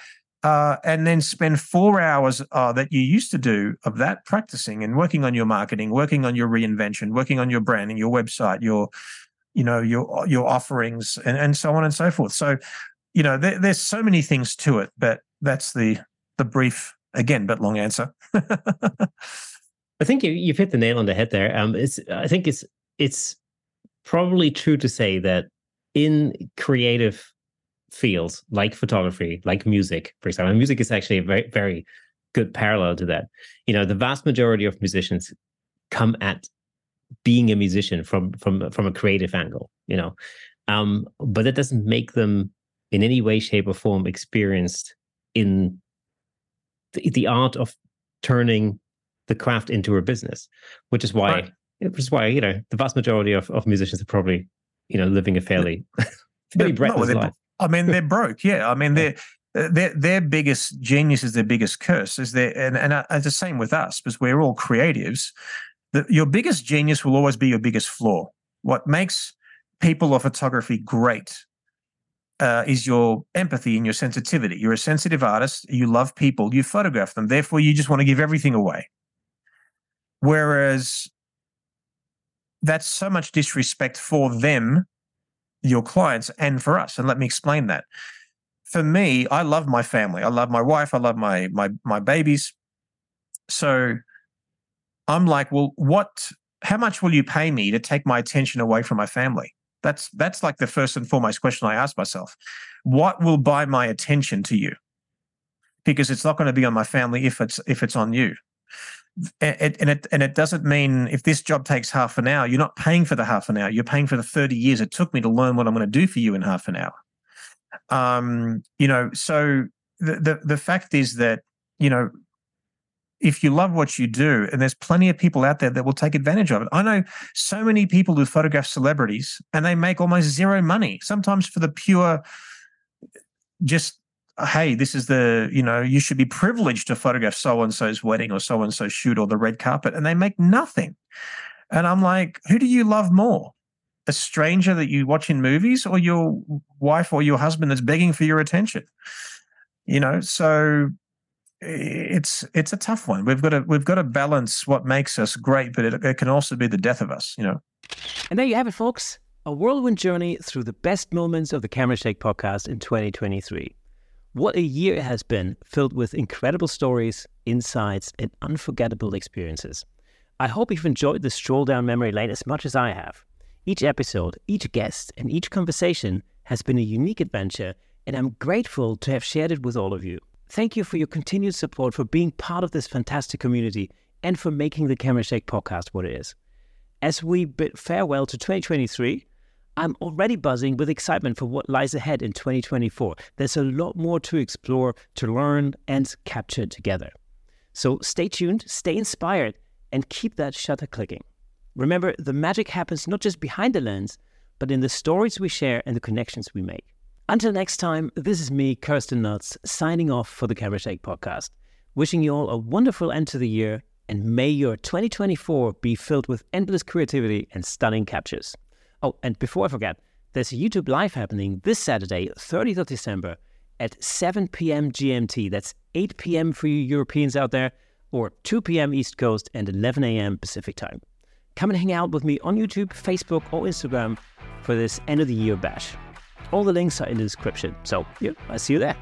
uh, and then spend four hours uh, that you used to do of that practicing and working on your marketing working on your reinvention working on your branding your website your you know your your offerings and, and so on and so forth. So you know there, there's so many things to it but that's the the brief again but long answer. I think you, you've hit the nail on the head there. Um it's i think it's it's probably true to say that in creative fields like photography, like music, for example, music is actually a very, very good parallel to that. You know, the vast majority of musicians come at being a musician from from from a creative angle, you know. Um, but that doesn't make them in any way, shape, or form experienced in the, the art of turning the craft into a business, which is why right. Which is why, you know, the vast majority of, of musicians are probably, you know, living a fairly fairly breathless life. I mean, they're broke. Yeah. I mean, they're their their biggest genius is their biggest curse. Is there, and and uh, it's the same with us because we're all creatives. The, your biggest genius will always be your biggest flaw. What makes people of photography great uh, is your empathy and your sensitivity. You're a sensitive artist. You love people. You photograph them. Therefore, you just want to give everything away. Whereas that's so much disrespect for them, your clients, and for us. And let me explain that for me, I love my family. I love my wife. I love my my my babies. So I'm like, well, what? How much will you pay me to take my attention away from my family? That's that's like the first and foremost question I ask myself. What will buy my attention to you? Because it's not going to be on my family if it's if it's on you. And, and it and it doesn't mean if this job takes half an hour, you're not paying for the half an hour. You're paying for the 30 years it took me to learn what I'm going to do for you in half an hour. Um, you know, so the, the the fact is that you know if you love what you do, and there's plenty of people out there that will take advantage of it. I know so many people who photograph celebrities and they make almost zero money, sometimes for the pure just hey, this is the, you know, you should be privileged to photograph so and so's wedding or so and so's shoot or the red carpet, and they make nothing. And I'm like, who do you love more? a stranger that you watch in movies or your wife or your husband that's begging for your attention? You know so it's it's a tough one. We've got to we've got to balance what makes us great but it, it can also be the death of us you know? And there you have it folks. A whirlwind journey through the best moments of the camera shake podcast in 2023 what a year it has been filled with incredible stories insights and unforgettable experiences i hope you've enjoyed the stroll down memory lane as much as i have each episode, each guest, and each conversation has been a unique adventure, and I'm grateful to have shared it with all of you. Thank you for your continued support, for being part of this fantastic community, and for making the Camera Shake podcast what it is. As we bid farewell to 2023, I'm already buzzing with excitement for what lies ahead in 2024. There's a lot more to explore, to learn, and capture together. So stay tuned, stay inspired, and keep that shutter clicking. Remember, the magic happens not just behind the lens, but in the stories we share and the connections we make. Until next time, this is me, Kerstin Nuts, signing off for the Camera Shake podcast. Wishing you all a wonderful end to the year, and may your 2024 be filled with endless creativity and stunning captures. Oh, and before I forget, there's a YouTube live happening this Saturday, 30th of December at 7 p.m. GMT. That's 8 p.m. for you Europeans out there, or 2 p.m. East Coast and 11 a.m. Pacific time. Come and hang out with me on YouTube, Facebook, or Instagram for this end of the year bash. All the links are in the description. So, yeah, I'll see you there.